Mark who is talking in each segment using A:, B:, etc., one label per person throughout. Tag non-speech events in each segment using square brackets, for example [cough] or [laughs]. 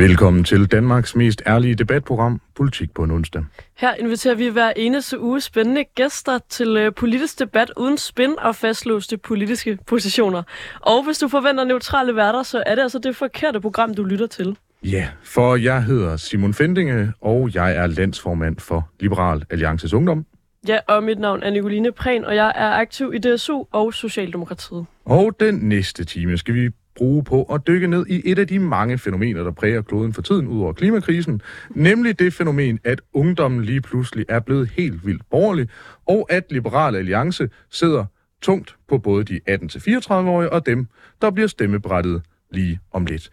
A: Velkommen til Danmarks mest ærlige debatprogram, Politik på en onsdag.
B: Her inviterer vi hver eneste uge spændende gæster til øh, politisk debat uden spin og fastlåste politiske positioner. Og hvis du forventer neutrale værter, så er det altså det forkerte program, du lytter til.
A: Ja, for jeg hedder Simon Fendinge, og jeg er landsformand for Liberal Alliances Ungdom.
B: Ja, og mit navn er Nicoline Prehn, og jeg er aktiv i DSU og Socialdemokratiet.
A: Og den næste time skal vi bruge på at dykke ned i et af de mange fænomener, der præger kloden for tiden ud over klimakrisen, nemlig det fænomen, at ungdommen lige pludselig er blevet helt vildt borgerlig, og at Liberal Alliance sidder tungt på både de 18-34-årige og dem, der bliver stemmebrættet lige om lidt.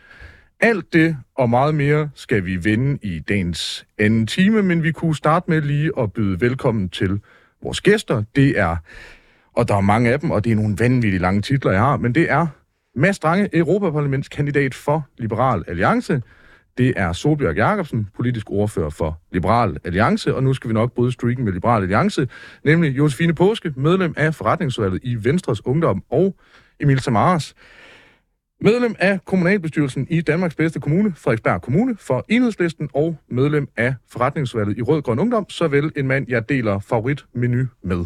A: Alt det og meget mere skal vi vende i dagens anden time, men vi kunne starte med lige at byde velkommen til vores gæster. Det er, og der er mange af dem, og det er nogle vanvittigt lange titler, jeg har, men det er Mads Drange, Europaparlamentskandidat for Liberal Alliance. Det er Solbjørg Jacobsen, politisk ordfører for Liberal Alliance, og nu skal vi nok bryde streaken med Liberal Alliance, nemlig Josefine Påske, medlem af forretningsudvalget i Venstres Ungdom, og Emil Samaras, medlem af kommunalbestyrelsen i Danmarks bedste kommune, Frederiksberg Kommune, for Enhedslisten, og medlem af forretningsudvalget i Rød Grøn Ungdom, såvel en mand, jeg deler favoritmenu med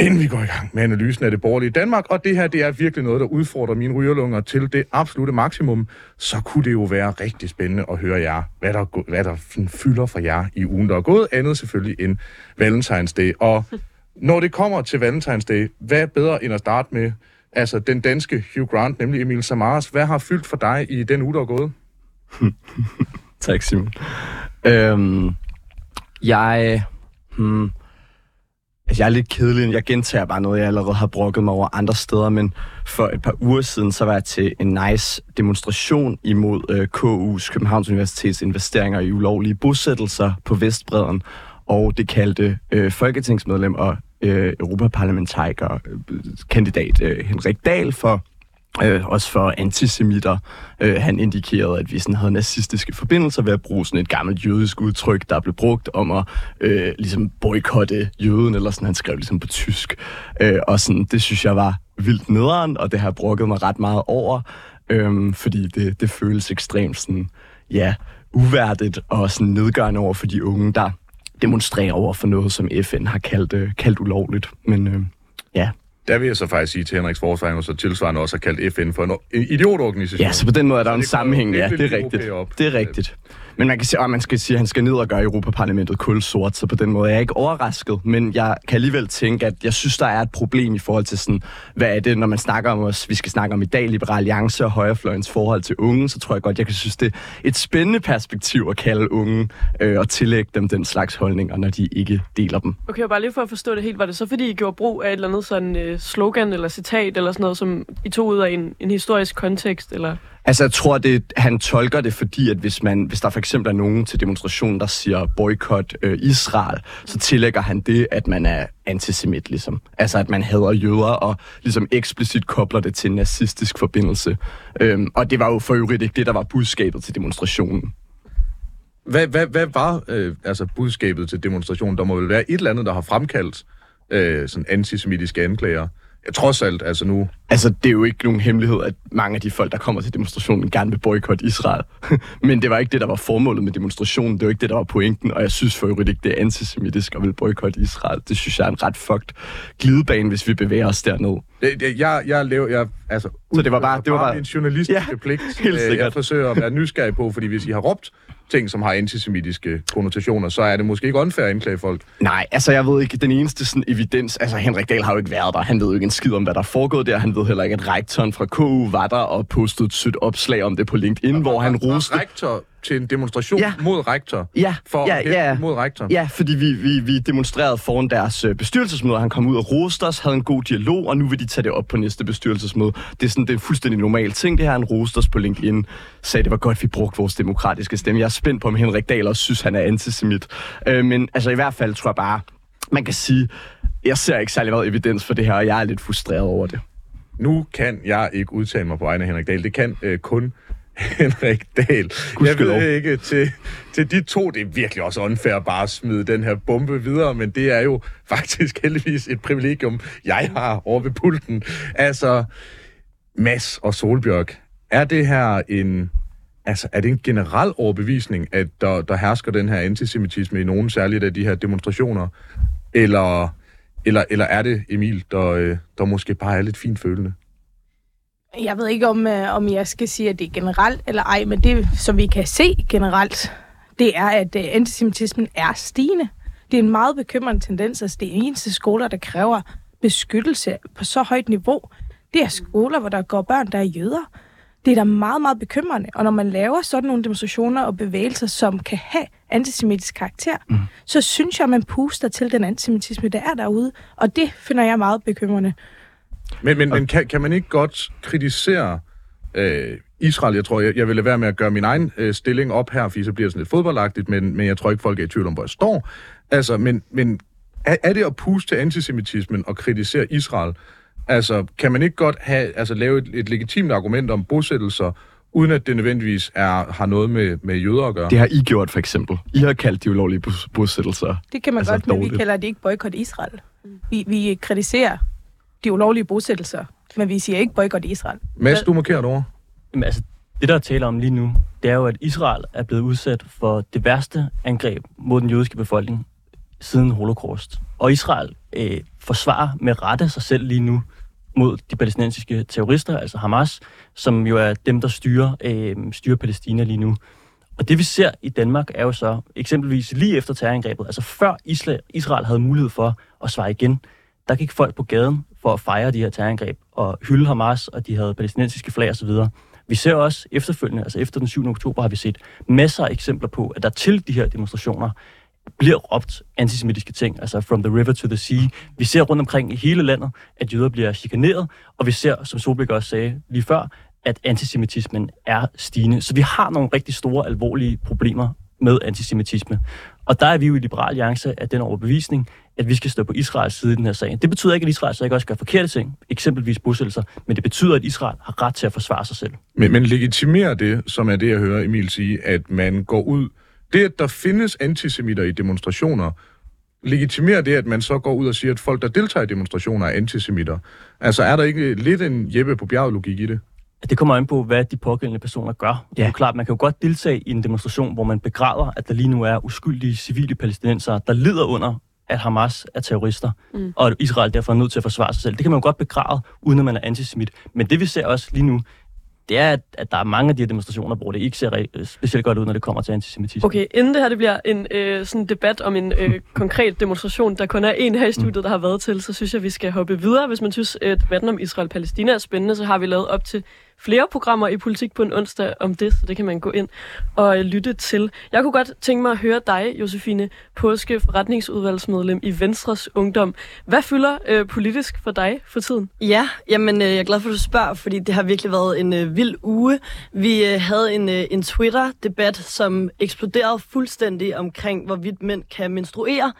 A: inden vi går i gang med analysen af det borgerlige Danmark, og det her det er virkelig noget, der udfordrer mine rygerlunger til det absolute maksimum, så kunne det jo være rigtig spændende at høre jer, hvad der, hvad der fylder for jer i ugen, der er gået, andet selvfølgelig end Valentine's Day. Og når det kommer til Valentine's Day, hvad er bedre end at starte med altså den danske Hugh Grant, nemlig Emil Samaras. Hvad har fyldt for dig i den uge, der er gået? [laughs]
C: tak, Simon. Øhm, jeg... Hmm, Altså, jeg er lidt kedelig. Jeg gentager bare noget, jeg allerede har brokket mig over andre steder, men for et par uger siden, så var jeg til en nice demonstration imod øh, KU's, Københavns Universitets investeringer i ulovlige bosættelser på Vestbreden, og det kaldte øh, folketingsmedlem og øh, europaparlamentariker øh, kandidat øh, Henrik Dahl for Øh, også for antisemitter. Øh, han indikerede, at vi sådan havde nazistiske forbindelser ved at bruge sådan et gammelt jødisk udtryk, der blev brugt om at øh, ligesom boykotte jøden, eller sådan, han skrev ligesom på tysk. Øh, og sådan, det synes jeg var vildt nederen, og det har brugget mig ret meget over, øh, fordi det, det føles ekstremt sådan, ja, uværdigt og sådan nedgørende over for de unge, der demonstrerer over for noget, som FN har kaldt, øh, kaldt ulovligt. Men øh,
A: der vil jeg så faktisk sige til Henriks forsvar, så tilsvarende også har kaldt FN for en idiotorganisation.
C: Ja, så på den måde er der en sammenhæng, ja, det er rigtigt. Det er rigtigt. Men man kan sige, at man skal sige, at han skal ned og gøre Europaparlamentet kul sort, så på den måde er jeg ikke overrasket. Men jeg kan alligevel tænke, at jeg synes, der er et problem i forhold til sådan, hvad er det, når man snakker om os, vi skal snakke om i dag, Liberal Alliance og højrefløjens forhold til unge, så tror jeg godt, jeg kan synes, det er et spændende perspektiv at kalde unge øh, og tillægge dem den slags holdninger, når de ikke deler dem.
B: Okay, og bare lige for at forstå det helt, var det så fordi, I gjorde brug af et eller andet sådan øh, slogan eller citat eller sådan noget, som I tog ud af en, en historisk kontekst, eller?
C: Altså, jeg tror, det, han tolker det, fordi at hvis, man, hvis der for eksempel er nogen til demonstrationen, der siger boykot øh, Israel, så tillægger han det, at man er antisemit, ligesom. Altså, at man hader jøder og ligesom eksplicit kobler det til en nazistisk forbindelse. Øhm, og det var jo for øvrigt ikke det, der var budskabet til demonstrationen.
A: Hvad, hvad, hvad var øh, altså budskabet til demonstrationen? Der må vel være et eller andet, der har fremkaldt øh, sådan antisemitiske anklager. Ja, trods alt, altså nu...
C: Altså, det er jo ikke nogen hemmelighed, at mange af de folk, der kommer til demonstrationen, gerne vil boykotte Israel. [laughs] Men det var ikke det, der var formålet med demonstrationen. Det var ikke det, der var pointen. Og jeg synes for øvrigt ikke, det er antisemitisk at vil boykotte Israel. Det synes jeg er en ret fucked glidebane, hvis vi bevæger os derned.
A: Det, jeg, jeg lever, jeg, altså,
C: så det var bare, det var bare
A: en journalistisk ja, pligt, helt øh, sikkert. jeg forsøger at være [laughs] nysgerrig på, fordi hvis I har råbt ting, som har antisemitiske konnotationer, så er det måske ikke unfair at anklage folk.
C: Nej, altså jeg ved ikke, den eneste sådan, evidens, altså Henrik Dahl har jo ikke været der, han ved jo ikke en skid om, hvad der er foregået der, han ved heller ikke, at rektoren fra KU var der og postede et sødt opslag om det på LinkedIn, ja, hvor han roste...
A: Rektor til en demonstration ja. mod rektor.
C: Ja,
A: for
C: ja, ja.
A: mod rektor.
C: Ja, fordi vi, vi, vi demonstrerede foran deres øh, bestyrelsesmøde, han kom ud og roste os, havde en god dialog, og nu vil de tage det op på næste bestyrelsesmøde. Det er sådan det er fuldstændig normal ting, det her. Han roste os på LinkedIn, sagde, det var godt, vi brugte vores demokratiske stemme. Jeg spændt på, om Henrik Dahl også synes, han er antisemit. Øh, men altså i hvert fald tror jeg bare, man kan sige, jeg ser ikke særlig meget evidens for det her, og jeg er lidt frustreret over det.
A: Nu kan jeg ikke udtale mig på egne af Henrik Dahl. Det kan øh, kun [laughs] Henrik Dahl. Jeg ved ikke, til, til de to, det er virkelig også unfair bare at smide den her bombe videre, men det er jo [laughs] faktisk heldigvis et privilegium, jeg har over ved pulten. Altså, Mads og Solbjørg, er det her en altså, er det en generel overbevisning, at der, der hersker den her antisemitisme i nogen særligt af de her demonstrationer? Eller, eller, eller er det Emil, der, øh, der måske bare er lidt fint følende?
D: Jeg ved ikke, om, øh, om jeg skal sige, at det er generelt eller ej, men det, som vi kan se generelt, det er, at øh, antisemitismen er stigende. Det er en meget bekymrende tendens, at det er eneste skoler, der kræver beskyttelse på så højt niveau. Det er skoler, hvor der går børn, der er jøder. Det er da meget, meget bekymrende. Og når man laver sådan nogle demonstrationer og bevægelser, som kan have antisemitisk karakter, mm. så synes jeg, at man puster til den antisemitisme, der er derude. Og det finder jeg meget bekymrende.
A: Men, men, men kan, kan man ikke godt kritisere øh, Israel? Jeg tror, jeg, jeg vil lade være med at gøre min egen øh, stilling op her, fordi så bliver det sådan lidt fodboldagtigt, men, men jeg tror ikke, folk er i tvivl om, hvor jeg står. Altså, men, men er, er det at puste til antisemitismen og kritisere Israel? Altså, kan man ikke godt have, altså, lave et, et legitimt argument om bosættelser, uden at det nødvendigvis er, har noget med, med jøder at gøre?
C: Det har I gjort, for eksempel. I har kaldt de ulovlige bos- bosættelser.
D: Det kan man
C: Altså,
D: godt, men vi
C: dårligt.
D: kalder det ikke boykot Israel. Vi, vi kritiserer de ulovlige bosættelser, men vi siger ikke boykot Israel.
A: Mads, du markerer over.
E: Jamen, altså, det der er tale om lige nu, det er jo, at Israel er blevet udsat for det værste angreb mod den jødiske befolkning siden holocaust. Og Israel øh, forsvarer med rette sig selv lige nu mod de palæstinensiske terrorister, altså Hamas, som jo er dem, der styrer, øh, styrer Palæstina lige nu. Og det vi ser i Danmark er jo så eksempelvis lige efter terrorangrebet, altså før Israel havde mulighed for at svare igen, der gik folk på gaden for at fejre de her terrorangreb og hylde Hamas, og de havde palæstinensiske flag osv. Vi ser også efterfølgende, altså efter den 7. oktober, har vi set masser af eksempler på, at der til de her demonstrationer bliver råbt antisemitiske ting, altså from the river to the sea. Vi ser rundt omkring i hele landet, at jøder bliver chikaneret, og vi ser, som Solbæk også sagde lige før, at antisemitismen er stigende. Så vi har nogle rigtig store, alvorlige problemer med antisemitisme. Og der er vi jo i Liberal Alliance af den overbevisning, at vi skal stå på Israels side i den her sag. Det betyder ikke, at Israel så ikke også gør forkerte ting, eksempelvis bosættelser, men det betyder, at Israel har ret til at forsvare sig selv.
A: Men, men legitimerer det, som er det, jeg hører Emil sige, at man går ud... Det, at der findes antisemitter i demonstrationer, legitimerer det, at man så går ud og siger, at folk, der deltager i demonstrationer, er antisemitter? Altså, er der ikke lidt en Jeppe på bjerget logik i det?
E: Det kommer an på, hvad de pågældende personer gør. Det er jo klart, man kan jo godt deltage i en demonstration, hvor man begræder, at der lige nu er uskyldige civile palæstinensere, der lider under, at Hamas er terrorister, mm. og at Israel derfor er nødt til at forsvare sig selv. Det kan man jo godt begræde, uden at man er antisemit. Men det vi ser også lige nu, det er, at, der er mange af de her demonstrationer, hvor det ikke ser specielt godt ud, når det kommer til antisemitisme.
B: Okay, inden det her det bliver en øh, sådan debat om en øh, [laughs] konkret demonstration, der kun er en her i studiet, der har været til, så synes jeg, vi skal hoppe videre. Hvis man synes, at debatten om Israel-Palæstina er spændende, så har vi lavet op til flere programmer i Politik på en onsdag om det, så det kan man gå ind og øh, lytte til. Jeg kunne godt tænke mig at høre dig, Josefine Påske, forretningsudvalgsmedlem i Venstres Ungdom. Hvad fylder øh, politisk for dig for tiden?
F: Ja, jamen øh, jeg er glad for, at du spørger, fordi det har virkelig været en øh, vild uge. Vi øh, havde en, øh, en Twitter-debat, som eksploderede fuldstændig omkring, hvorvidt mænd kan menstruere.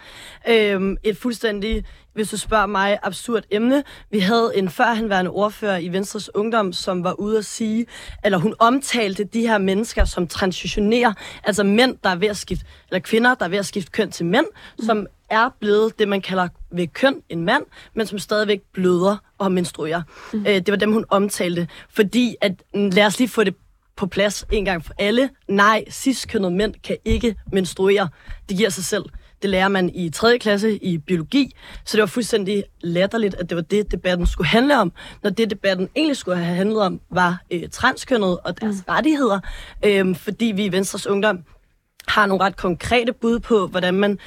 F: Øh, et fuldstændig, hvis du spørger mig, absurd emne. Vi havde en førhenværende ordfører i Venstres Ungdom, som var ude at sige, eller hun omtalte de her mennesker som transitionerer, altså mænd, der er ved at skifte, eller kvinder, der er ved at skifte køn til mænd, mm. som er blevet det, man kalder ved køn en mand, men som stadigvæk bløder og menstruerer. Mm. Øh, det var dem, hun omtalte. Fordi, at mm, lad os lige få det på plads en gang for alle. Nej, cis-kønnede mænd kan ikke menstruere. Det giver sig selv. Det lærer man i 3. klasse i biologi, så det var fuldstændig latterligt, at det var det, debatten skulle handle om, når det, debatten egentlig skulle have handlet om, var øh, transkønnede og deres mm. rettigheder, øh, fordi vi i Venstres Ungdom har nogle ret konkrete bud på, hvordan man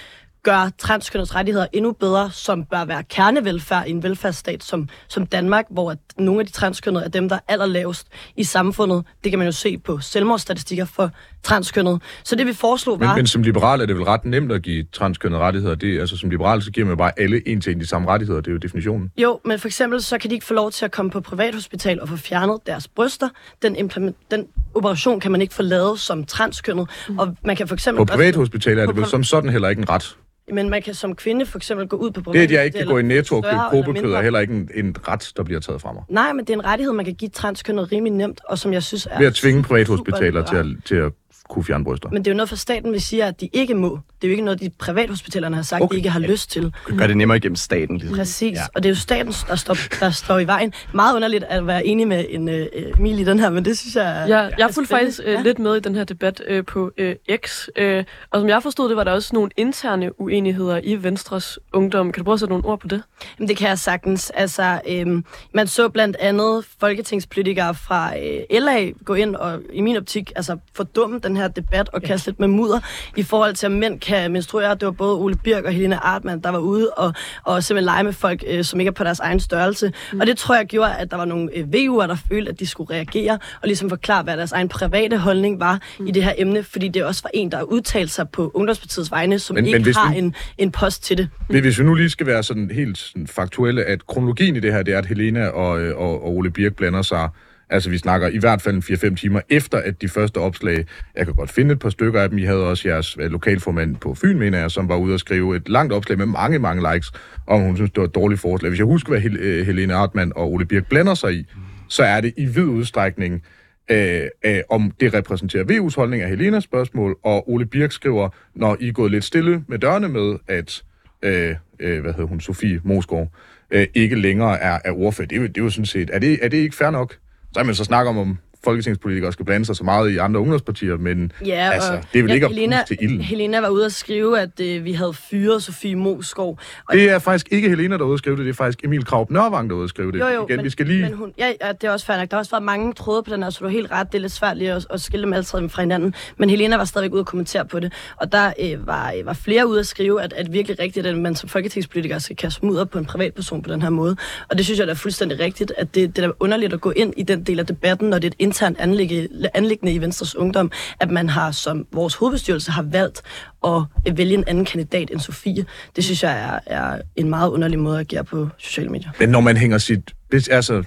F: gør transkønnets rettigheder endnu bedre, som bør være kernevelfærd i en velfærdsstat som, som Danmark, hvor at nogle af de transkønnede er dem, der er allerlavest i samfundet. Det kan man jo se på selvmordsstatistikker for transkønnede. Så det vi foreslog
A: Men,
F: var...
A: men som liberal er det vel ret nemt at give transkønnede rettigheder. Det, altså, som liberal, så giver man bare alle en til en de samme rettigheder. Det er jo definitionen.
F: Jo, men for eksempel så kan de ikke få lov til at komme på privathospital og få fjernet deres bryster. Den, implement, den operation kan man ikke få lavet som transkønnet. Og man kan for eksempel
A: På privathospitaler er det vel som sådan heller ikke en ret.
F: Men man kan som kvinde for eksempel gå ud på
A: Det, at jeg ikke kan gå i netto og købe kobekød, er heller ikke en, en ret, der bliver taget fra mig.
F: Nej, men det er en rettighed, man kan give transkønnet rimelig nemt, og som jeg synes er
A: Ved at tvinge privathospitaler til at, til at kunne fjerne bryster.
F: Men det er jo noget for staten, vi siger, at de ikke må. Det er jo ikke noget, de privathospitalerne har sagt,
A: Okay.
F: de ikke har lyst til.
C: Gør det nemmere gennem staten, ligesom.
F: Præcis.
C: Ja.
F: Ja. Og det er jo staten, der står, der står i vejen. Meget underligt at være enig med en øh, Emil i den her, men det synes jeg er...
B: Jeg,
F: er
B: faktisk øh,
F: Ja.
B: lidt med i den her debat øh, på øh, X, øh, og som jeg forstod det, var der også nogle interne uenigheder i Venstres ungdom. Kan du prøve at sætte nogle ord på det?
F: Jamen, det kan jeg sagtens. Altså, øhm, man så blandt andet folketingspolitikere fra øh, LA gå ind og i min optik altså, fordumme den her debat og kaste lidt med mudder i forhold til, at mænd kan menstruere. Det var både Ole Birk og Helena Artmann, der var ude og, og simpelthen lege med folk, øh, som ikke er på deres egen størrelse. Mm. Og det tror jeg gjorde, at der var nogle øh, VU'er, der følte, at de skulle reagere og ligesom forklare, hvad deres egen private holdning var mm. i det her emne, fordi det også var en, der udtalte sig på Ungdomspartiets vegne, som
A: Men-
F: men,
A: men
F: ikke
A: hvis
F: har
A: vi-
F: en, en post til det.
A: Men Hvis vi nu lige skal være sådan helt sådan faktuelle, at kronologien i det her, det er, at Helena og, øh, og, og Ole Birk blander sig, altså vi snakker i hvert fald 4-5 timer efter, at de første opslag, jeg kan godt finde et par stykker af dem, I havde også jeres øh, lokalformand på Fyn, mener jeg, som var ude og skrive et langt opslag med mange, mange likes, om hun synes, det var et dårligt forslag. Hvis jeg husker, hvad Hel- øh, Helene Artmann og Ole Birk blander sig i, så er det i vid udstrækning øh, øh, om det repræsenterer VU's holdning af Helenas spørgsmål, og Ole Birk skriver, når I er gået lidt stille med dørene med, at øh, øh, hvad hedder hun, Sofie Mosgaard, øh, ikke længere er, er ordfører. Det er, jo, det er jo sådan set, er det, er det ikke fair nok? Så er man så snakker om, om folketingspolitikere skal blande sig så meget i andre ungdomspartier, men
F: Ja,
A: altså, det vel
F: ja,
A: ikke
F: Helena,
A: til ilden.
F: Helena var ude at skrive, at øh, vi havde fyret Sofie Moskov. Og
A: Det er faktisk ikke Helena, der er ude at skrive det, det er faktisk Emil Kraup Nørvang, der er ude at skrive det.
F: jo, jo,
A: Igen,
F: men,
A: vi skal lige...
F: men hun, ja, ja, det er også fair nok. Der har også været mange tråde på den her, så du er helt ret. Det er lidt svært lige at, at skille dem alle fra hinanden. Men Helena var stadigvæk ude at kommentere på det. Og der øh, var, øh, var flere ude at skrive, at, at virkelig rigtigt, at man som folketingspolitiker skal kaste mudder på en privatperson på den her måde. Og det synes jeg, der er fuldstændig rigtigt, at det, det er underligt at gå ind i den del af debatten, når det er et internt anlægge, anlæggende i Venstres Ungdom, at man har som vores hovedbestyrelse har valgt at øh, vælge en anden kandidat end Sofie. Det synes jeg er, er en meget underlig måde at agere på sociale medier.
A: Men når man hænger sit... det- Altså,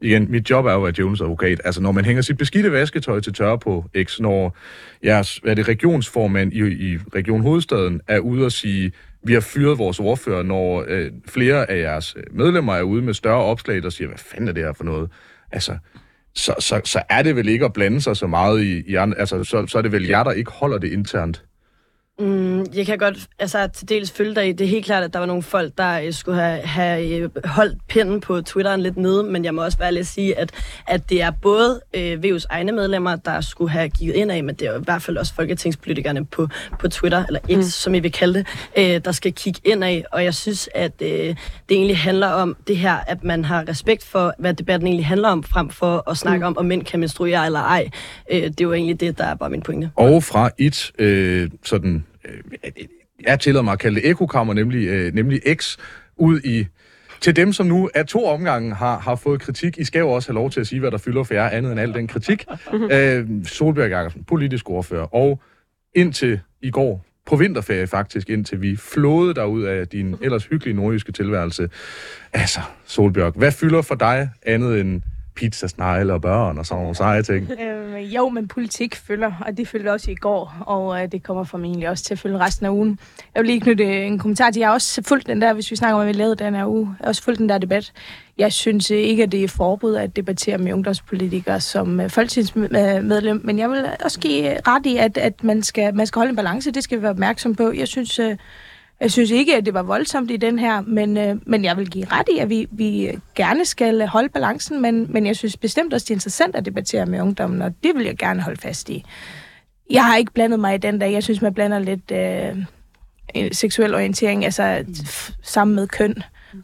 A: igen, mit job er jo at være advokat. Altså, når man hænger sit beskidte vasketøj til tørre på X, når jeres, hvad er det, regionsformand i, i Region Hovedstaden er ude og sige, vi har fyret vores ordfører, når øh, flere af jeres øh, medlemmer er ude med større opslag, der siger, hvad fanden er det her for noget? Altså, så, så, så er det vel ikke at blande sig så meget i, i andre, altså, så, så er det vel jer, der ikke holder det internt.
F: Mm, jeg kan godt altså, til dels følge dig i. Det er helt klart, at der var nogle folk, der øh, skulle have, have øh, holdt pinden på Twitteren lidt nede, men jeg må også være lidt sige, at, at det er både øh, VU's egne medlemmer, der skulle have givet ind af, men det er i hvert fald også folketingspolitikerne på, på Twitter, eller X, mm. som I vil kalde det, øh, der skal kigge ind af. Og jeg synes, at øh, det egentlig handler om det her, at man har respekt for, hvad debatten egentlig handler om, frem for at snakke mm. om, om mænd kan menstruere eller ej. Øh, det er jo egentlig det, der er bare min pointe.
A: Og fra et øh, sådan, Øh, jeg tillader mig at kalde det ekokammer, nemlig, øh, nemlig X, ud i til dem, som nu af to omgange har, har fået kritik. I skal jo også have lov til at sige, hvad der fylder for jer, andet end al den kritik. øh, Solbjerg Jakobsen, politisk ordfører, og indtil i går, på vinterferie faktisk, indtil vi flåede dig ud af din ellers hyggelige nordjyske tilværelse. Altså, Solbjørg, hvad fylder for dig andet end pizza, snegle og børn og sådan nogle seje ting? [laughs]
D: Øh, jo, men politik følger, og det følger også i går, og øh, det kommer formentlig også til at følge resten af ugen. Jeg vil lige knytte øh, en kommentar til, jeg har også fulgt den der, hvis vi snakker om, hvad vi lavede den her uge, jeg har også fulgt den der debat. Jeg synes øh, ikke, at det er forbud at debattere med ungdomspolitikere som øh, folketingsmedlem, men jeg vil også give ret i, at, at man, skal, man skal holde en balance, det skal vi være opmærksom på. Jeg synes... Øh, jeg synes ikke, at det var voldsomt i den her, men, øh, men jeg vil give ret i, at vi, vi gerne skal holde balancen, men, men jeg synes bestemt også, det er interessant at debattere med ungdommen, og det vil jeg gerne holde fast i. Jeg har ikke blandet mig i den der. Jeg synes, man blander lidt øh, seksuel orientering, altså f- sammen med køn.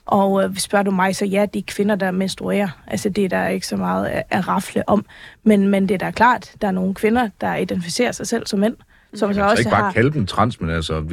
D: Og øh, spørger du mig, så ja, de kvinder, der menstruerer, altså det er der ikke så meget at, at rafle om. Men, men det er da klart, der er nogle kvinder, der identificerer sig selv som mænd, som
A: Man
D: så
A: altså
D: også
A: ikke bare
D: har...
A: kalde dem trans, men altså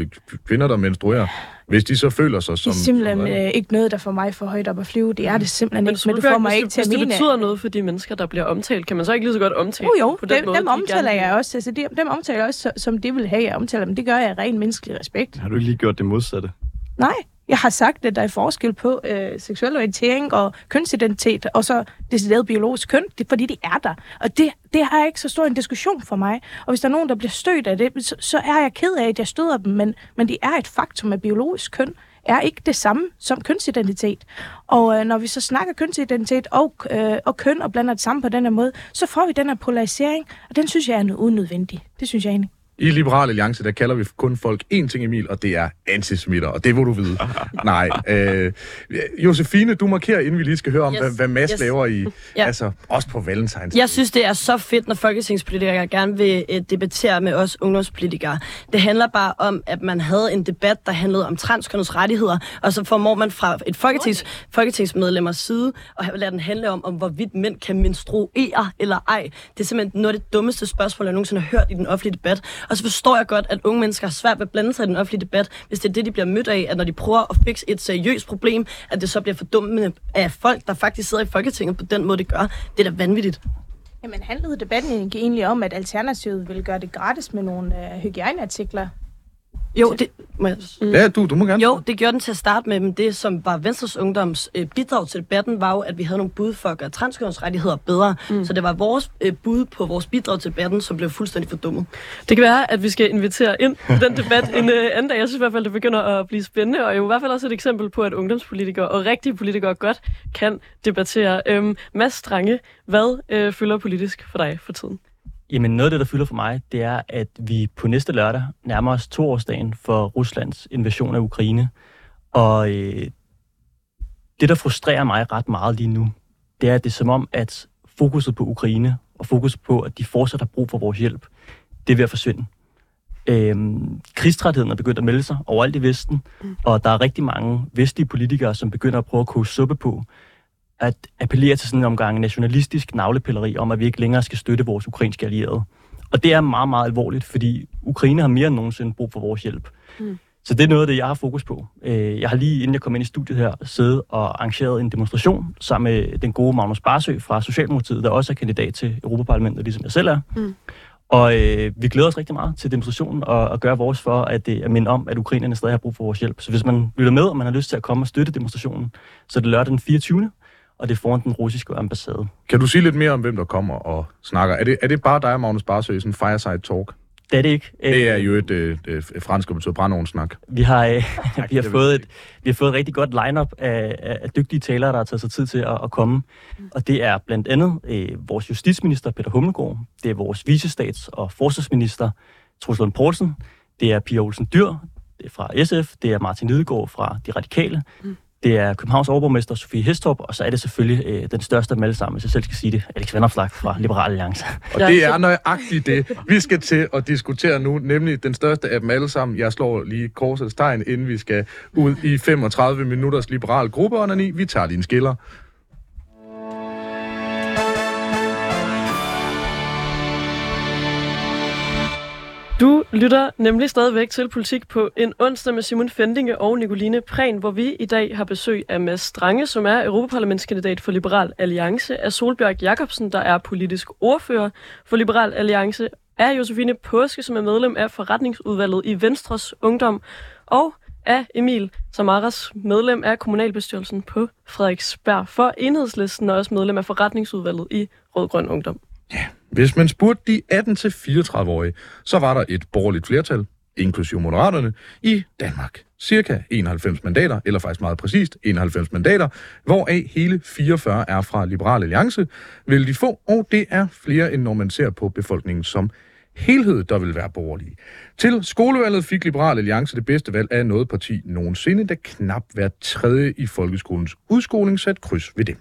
A: kvinder, der menstruerer, hvis de så føler sig
D: Det
A: som...
D: er simpelthen øh, ikke noget, der får mig for højt op at flyve. Det er det simpelthen
B: Men,
D: ikke, men du
B: Solbjerg,
D: får mig ikke
B: det,
D: til at
B: hvis det
D: mene...
B: betyder noget for de mennesker, der bliver omtalt, kan man så ikke lige så godt omtale
D: Jo, jo,
B: på den
D: dem,
B: måde,
D: dem
B: de
D: omtaler
B: gerne
D: jeg også. Altså, de, dem omtaler jeg også, så- som det vil have, jeg omtaler dem. Det gør jeg af ren menneskelig respekt.
C: Har du ikke lige gjort det modsatte?
D: Nej, jeg har sagt, at der er forskel på øh, seksuel orientering og kønsidentitet, og så decideret biologisk køn, det, fordi det er der. Og det, det har ikke så stor en diskussion for mig. Og hvis der er nogen, der bliver stødt af det, så, så er jeg ked af, at jeg støder dem, men, men det er et faktum, at biologisk køn er ikke det samme som kønsidentitet. Og øh, når vi så snakker kønsidentitet og, øh, og køn og blander det sammen på den her måde, så får vi den her polarisering, og den synes jeg er unødvendig. Det synes jeg egentlig.
A: I Liberal Alliance, der kalder vi kun folk én ting, Emil, og det er antismitter, og det vil du vide. [laughs] Nej. Øh, Josefine, du markerer, inden vi lige skal høre om, yes. hvad, hvad Mads yes. laver i, ja. altså også på Valentines.
F: Jeg synes, det er så fedt, når folketingspolitikere gerne vil uh, debattere med os ungdomspolitikere. Det handler bare om, at man havde en debat, der handlede om transkønnets rettigheder, og så formår man fra et folketings, folketingsmedlemmers side og lade den handle om, om hvorvidt mænd kan menstruere eller ej. Det er simpelthen noget af det dummeste spørgsmål, jeg nogensinde har hørt i den offentlige debat. Og så forstår jeg godt, at unge mennesker har svært ved at blande sig i den offentlige debat, hvis det er det, de bliver mødt af, at når de prøver at fikse et seriøst problem, at det så bliver fordummende af folk, der faktisk sidder i Folketinget på den måde, det gør. Det er da vanvittigt.
D: Jamen handlede debatten egentlig om, at Alternativet ville gøre det gratis med nogle øh, hygiejneartikler
F: jo, det, må jeg...
A: mm. ja, du, du må gerne.
F: Jo, det gjorde den til at starte med, men det, som var Venstres Ungdoms øh, bidrag til debatten, var jo, at vi havde nogle bud for at gøre transkønsrettigheder bedre. Mm. Så det var vores øh, bud på vores bidrag til debatten, som blev fuldstændig fordummet.
B: Det kan være, at vi skal invitere ind i den debat en øh, anden dag. Jeg synes i hvert fald, det begynder at blive spændende, og jo i hvert fald også et eksempel på, at ungdomspolitikere og rigtige politikere godt kan debattere. Øhm, Mads Strange, hvad øh, fylder politisk for dig for tiden?
E: Jamen noget af det, der fylder for mig, det er, at vi på næste lørdag nærmer os toårsdagen for Ruslands invasion af Ukraine. Og øh, det, der frustrerer mig ret meget lige nu, det er, at det er som om, at fokuset på Ukraine og fokus på, at de fortsat har brug for vores hjælp, det er ved at forsvinde. Øhm, krigstrætheden er begyndt at melde sig overalt i Vesten, mm. og der er rigtig mange vestlige politikere, som begynder at prøve at koge suppe på, at appellere til sådan en omgang nationalistisk navlepilleri om, at vi ikke længere skal støtte vores ukrainske allierede. Og det er meget, meget alvorligt, fordi Ukraine har mere end nogensinde brug for vores hjælp. Mm. Så det er noget af det, jeg har fokus på. Øh, jeg har lige, inden jeg kom ind i studiet her, siddet og arrangeret en demonstration sammen med den gode Magnus Barsø fra Socialdemokratiet, der også er kandidat til Europaparlamentet, ligesom jeg selv er. Mm. Og øh, vi glæder os rigtig meget til demonstrationen og, og gøre vores for at, at minde om, at ukrainerne stadig har brug for vores hjælp. Så hvis man lytter med, og man har lyst til at komme og støtte demonstrationen, så er det lørdag den 24 og det er foran den russiske ambassade.
A: Kan du sige lidt mere om, hvem der kommer og snakker? Er det, er det bare dig og Magnus Barsø, sådan fireside talk?
E: Det er det ikke.
A: Det er jo et, et, et, et fransk, der betyder brændeovnsnak.
E: Vi har, øh, [laughs] vi, har fået et, vi har fået et rigtig godt lineup af, af dygtige talere, der har taget sig tid til at, at komme. Og det er blandt andet øh, vores justitsminister, Peter Hummelgaard. Det er vores vicestats- og forsvarsminister, Truls Lund Poulsen. Det er Pia Olsen Dyr det er fra SF. Det er Martin Lidegaard fra De Radikale. Mm. Det er Københavns overborgmester Sofie Hestorp, og så er det selvfølgelig øh, den største af dem alle sammen, hvis jeg selv skal sige det, Alex Vanderflag fra Liberal Alliance. [laughs]
A: Og det er nøjagtigt det, vi skal til at diskutere nu, nemlig den største af dem alle sammen. Jeg slår lige korsets tegn, inden vi skal ud i 35 minutters liberal gruppe, Vi tager lige en skiller.
B: Du lytter nemlig stadigvæk til Politik på en onsdag med Simon Fendinge og Nicoline Prehn, hvor vi i dag har besøg af Mads Strange, som er Europaparlamentskandidat for Liberal Alliance, af Solbjørg Jacobsen, der er politisk ordfører for Liberal Alliance, af Josefine Påske, som er medlem af forretningsudvalget i Venstres Ungdom, og af Emil Samaras, medlem af kommunalbestyrelsen på Frederiksberg for Enhedslisten, og også medlem af forretningsudvalget i Rødgrøn Ungdom.
A: Ja, hvis man spurgte de 18-34-årige, så var der et borgerligt flertal, inklusive Moderaterne, i Danmark. Cirka 91 mandater, eller faktisk meget præcist 91 mandater, hvoraf hele 44 er fra Liberal Alliance, vil de få, og det er flere end når man ser på befolkningen som helhed, der vil være borgerlige. Til skolevalget fik Liberal Alliance det bedste valg af noget parti nogensinde, da knap hver tredje i folkeskolens udskoling sat kryds ved dem.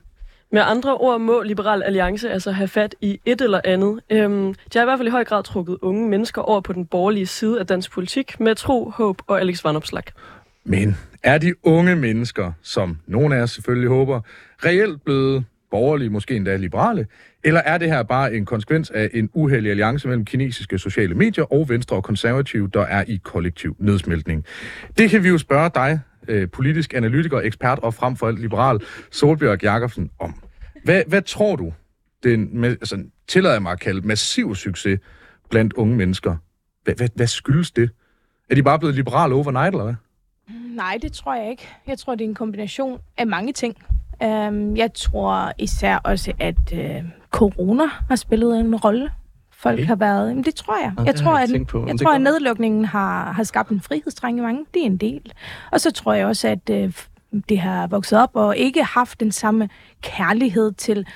B: Med andre ord må Liberal Alliance altså have fat i et eller andet. Øhm, de har i hvert fald i høj grad trukket unge mennesker over på den borgerlige side af dansk politik med tro, håb og Alex Vanopslag.
A: Men er de unge mennesker, som nogle af os selvfølgelig håber, reelt blevet borgerlige, måske endda liberale? Eller er det her bare en konsekvens af en uheldig alliance mellem kinesiske sociale medier og venstre og konservative, der er i kollektiv nedsmeltning? Det kan vi jo spørge dig, øh, politisk analytiker, ekspert og frem for alt liberal Solbjørg Jakobsen om. Hvad, hvad tror du, den med, altså, tillader jeg mig at kalde massiv succes blandt unge mennesker? Hvad, hvad, hvad skyldes det? Er de bare blevet liberale overnight, eller hvad?
D: Nej, det tror jeg ikke. Jeg tror, det er en kombination af mange ting. Øhm, jeg tror især også, at øh, corona har spillet en rolle. Folk
C: Okay.
D: har været... Jamen, det tror jeg.
C: Nå,
D: jeg tror,
C: jeg
D: at,
C: på.
D: Jeg tror, at nedlukningen har, har skabt en frihedstrang i mange. Det er en del. Og så tror jeg også, at uh, det har vokset op og ikke haft den samme kærlighed til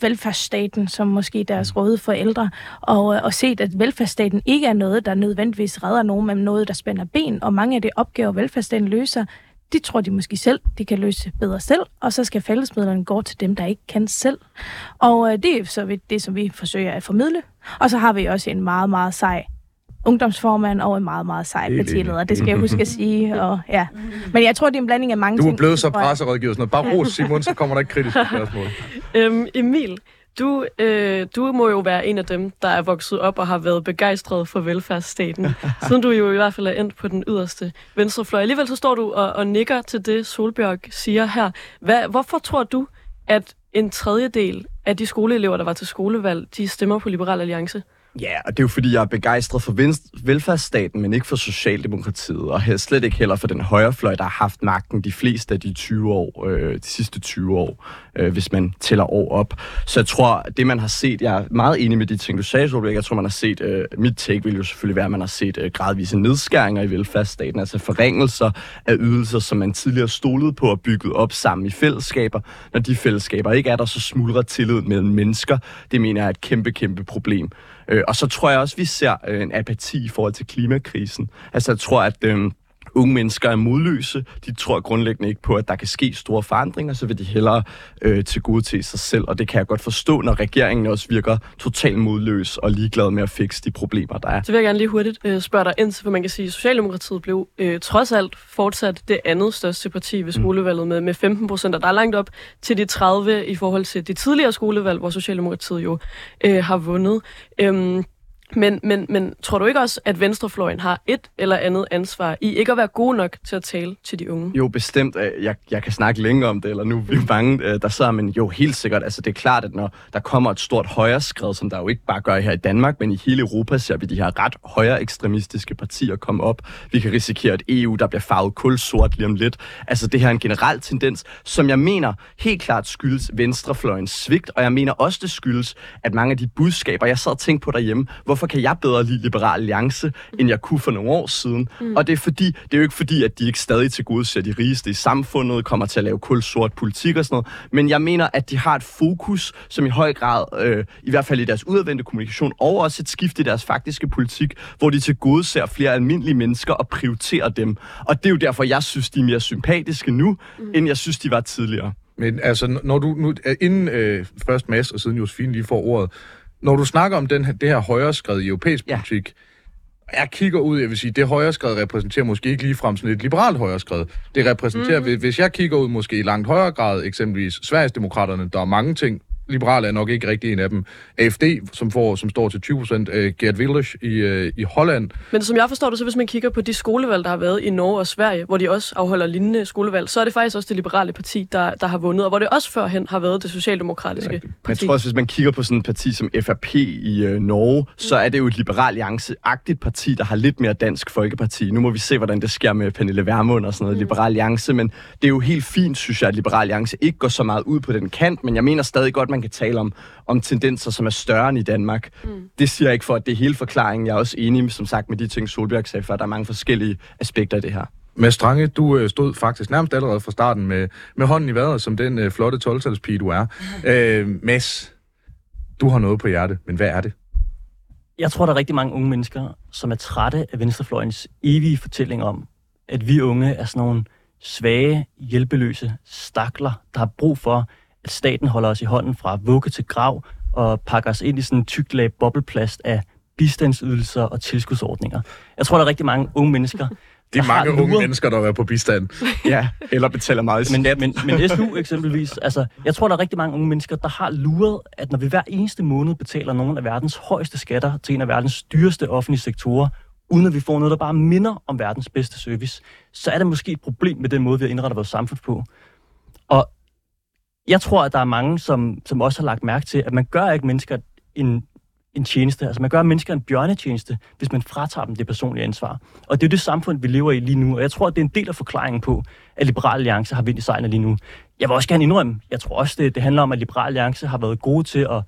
D: velfærdsstaten, som måske deres røde forældre, og, øh, og set, at velfærdsstaten ikke er noget, der nødvendigvis redder nogen, men noget, der spænder ben, og mange af de opgaver, velfærdsstaten løser, de tror de måske selv, de kan løse bedre selv, og så skal fællesmidlerne gå til dem, der ikke kan selv. Og øh, det er så det, som vi forsøger at formidle. Og så har vi også en meget, meget sej ungdomsformand og en meget, meget sej partileder. Det skal jeg huske at sige. Og, ja. Men jeg tror, det er en blanding af mange
A: Du
D: ting.
A: er blevet så
D: tror jeg.
A: presserådgiver og sådan noget. Bare ros, Simon, så kommer der ikke kritiske spørgsmål. [laughs]
B: Øhm, Emil, du, øh, du må jo være en af dem, der er vokset op og har været begejstret for velfærdsstaten, [laughs] siden du jo i hvert fald er endt på den yderste venstrefløj. Alligevel så står du og, og nikker til det, Solbjørg siger her. Hvad, hvorfor tror du, at en tredjedel af de skoleelever, der var til skolevalg, de stemmer på Liberal Alliance?
C: Ja, og det er jo fordi, jeg er begejstret for velfærdsstaten, men ikke for Socialdemokratiet, og jeg slet ikke heller for den højrefløj, der har haft magten de fleste af de 20 år, øh, de sidste 20 år, øh, hvis man tæller år op. Så jeg tror, det man har set, jeg er meget enig med de ting, du sagde, Solbjerg, jeg tror, man har set, øh, mit take vil jo selvfølgelig være, at man har set øh, gradvise nedskæringer i velfærdsstaten, altså forringelser af ydelser, som man tidligere stolede på og bygget op sammen i fællesskaber. Når de fællesskaber ikke er der, så smuldrer tilliden mellem mennesker. Det mener jeg er et kæmpe, kæmpe problem. Øh, og så tror jeg også, vi ser øh, en apati i forhold til klimakrisen. Altså jeg tror, at øh, unge mennesker er modløse. De tror grundlæggende ikke på, at der kan ske store forandringer, så vil de hellere øh, til gode til sig selv. Og det kan jeg godt forstå, når regeringen også virker totalt modløs og ligeglad med at fikse de problemer, der er.
B: Så vil jeg gerne lige hurtigt øh, spørge dig ind til, for man kan sige, at Socialdemokratiet blev øh, trods alt fortsat det andet største parti ved skolevalget med, med 15 procent, og der er langt op til de 30 i forhold til de tidligere skolevalg, hvor Socialdemokratiet jo øh, har vundet. Øhm, men, men, men tror du ikke også, at venstrefløjen har et eller andet ansvar i ikke at være gode nok til at tale til de unge?
C: Jo, bestemt. Øh, jeg, jeg kan snakke længe om det, eller nu er vi mange, øh, der sidder, men jo, helt sikkert. Altså, det er klart, at når der kommer et stort højreskred, som der jo ikke bare gør her i Danmark, men i hele Europa, ser vi de her ret højre ekstremistiske partier komme op. Vi kan risikere et EU, der bliver farvet kulsort lige om lidt. Altså, det her er en generel tendens, som jeg mener helt klart skyldes venstrefløjens svigt, og jeg mener også, det skyldes, at mange af de budskaber, jeg sad og tænkte på derhjemme, hvor hvorfor kan jeg bedre lide Liberal Alliance, end jeg kunne for nogle år siden? Mm. Og det er fordi, det er jo ikke fordi, at de ikke stadig til gode ser de rigeste i samfundet, kommer til at lave kulsort politik og sådan noget, men jeg mener, at de har et fokus, som i høj grad, øh, i hvert fald i deres udadvendte kommunikation, og også et skift i deres faktiske politik, hvor de til gode ser flere almindelige mennesker og prioriterer dem. Og det er jo derfor, jeg synes, de er mere sympatiske nu, mm. end jeg synes, de var tidligere.
A: Men altså, når du nu, inden øh, først Mads og siden Josefine lige får ordet, når du snakker om den her, det her højreskred i europæisk
C: Ja.
A: politik, jeg kigger ud, jeg vil sige, det højreskred repræsenterer måske ikke ligefrem sådan et liberalt højreskred. Det repræsenterer, mm-hmm. hvis jeg kigger ud måske i langt højere grad, eksempelvis Sverigesdemokraterne, der er mange ting, liberale er nok ikke rigtig en af dem. AFD, som, får, som står til 20 procent, uh, Gert Wilders i, uh, i Holland,
B: Men som jeg forstår det, så hvis man kigger på de skolevalg, der har været i Norge og Sverige, hvor de også afholder lignende skolevalg, så er det faktisk også det liberale parti, der, der har vundet, og hvor det også førhen har været det socialdemokratiske
A: Det er
C: Jeg
B: parti.
C: tror også, hvis man kigger på sådan et parti som FRP i øh, Norge, så er det jo et liberal alliance-agtigt parti, der har lidt mere dansk folkeparti. Nu må vi se, hvordan det sker med Pernille Vermund og sådan noget, mm. liberal alliance, men det er jo helt fint, synes jeg, at liberal alliance ikke går så meget ud på den kant, men jeg mener stadig godt, man kan tale om, om tendenser, som er større end i Danmark. Mm. Det siger jeg ikke for, at det er hele forklaringen. Jeg er også enig, som sagt, med de ting, Solbjerg sagde før. Der er mange forskellige aspekter i det her.
A: Med Strange, du øh, stod faktisk nærmest allerede fra starten med, med hånden i vejret, som den øh, flotte 12 du er. [laughs] Øh, Mads, du har noget på hjerte, men hvad er det?
E: Jeg tror, der er rigtig mange unge mennesker, som er trætte af venstrefløjens evige fortælling om, at vi unge er sådan nogle svage, hjælpeløse stakler, der har brug for, at staten holder os i hånden fra vugge til grav og pakker os ind i sådan en tykt lag bobleplast af bistandsydelser og tilskudsordninger. Jeg tror, der er rigtig mange unge mennesker,
A: De [laughs]
E: der har
A: mange unge
E: luret-
A: mennesker, der er på bistand.
C: Ja, eller betaler meget
E: men, men, men SU eksempelvis, altså, jeg tror, der er rigtig mange unge mennesker, der har luret, at når vi hver eneste måned betaler nogle af verdens højeste skatter til en af verdens dyreste offentlige sektorer, uden at vi får noget, der bare minder om verdens bedste service, så er der måske et problem med den måde, vi har indrettet vores samfund på. Og jeg tror, at der er mange, som, som også har lagt mærke til, at man gør ikke mennesker en, en tjeneste. Altså man gør mennesker en bjørnetjeneste, hvis man fratager dem det personlige ansvar. Og det er jo det samfund, vi lever i lige nu. Og jeg tror, at det er en del af forklaringen på, at Liberal Alliance har vind i sejlene lige nu. Jeg vil også gerne indrømme, jeg tror også, det, det handler om, at Liberal Alliance har været gode til at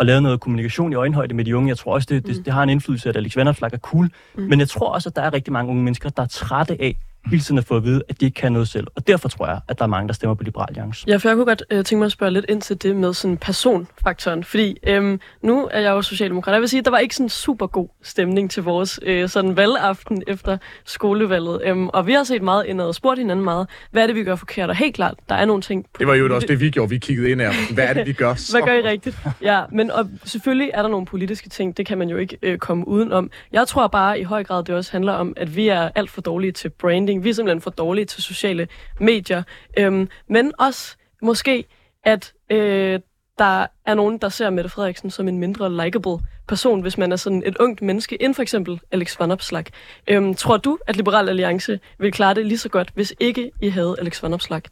E: at lave noget kommunikation i øjenhøjde med de unge. Jeg tror også, det, det, mm. det har en indflydelse, at Alex Vanopslagh er cool. Mm. Men jeg tror også, at der er rigtig mange unge mennesker, der er trætte af hele tiden at få at vide, at de ikke kan noget selv. Og derfor tror jeg, at der er mange, der stemmer på Liberal Alliance.
B: Ja, for jeg kunne godt øh, tænke mig at spørge lidt ind til det med sådan personfaktoren. Fordi øhm, nu er jeg jo socialdemokrat. Jeg vil sige, at der var ikke sådan super god stemning til vores øh, sådan valgaften efter skolevalget. Øhm, og vi har set meget indad og spurgt hinanden meget, hvad er det, vi gør forkert? Og helt klart, der er nogle ting... På
A: Det var jo også [laughs] det, vi gjorde. Vi kiggede ind af, hvad er det, vi gør? [laughs]
B: Hvad gør I rigtigt? Ja, men og selvfølgelig er der nogle politiske ting, det kan man jo ikke øh, komme udenom. Jeg tror bare i høj grad, det også handler om, at vi er alt for dårlige til branding. Vi er simpelthen for dårlige til sociale medier. Øhm, men også måske, at øh, der er nogen, der ser Mette Frederiksen som en mindre likable person, hvis man er sådan et ungt menneske, end for eksempel Alex Van Opslag. Øhm, tror du, at Liberal Alliance vil klare det lige så godt, hvis ikke I havde Alex Van Opslag?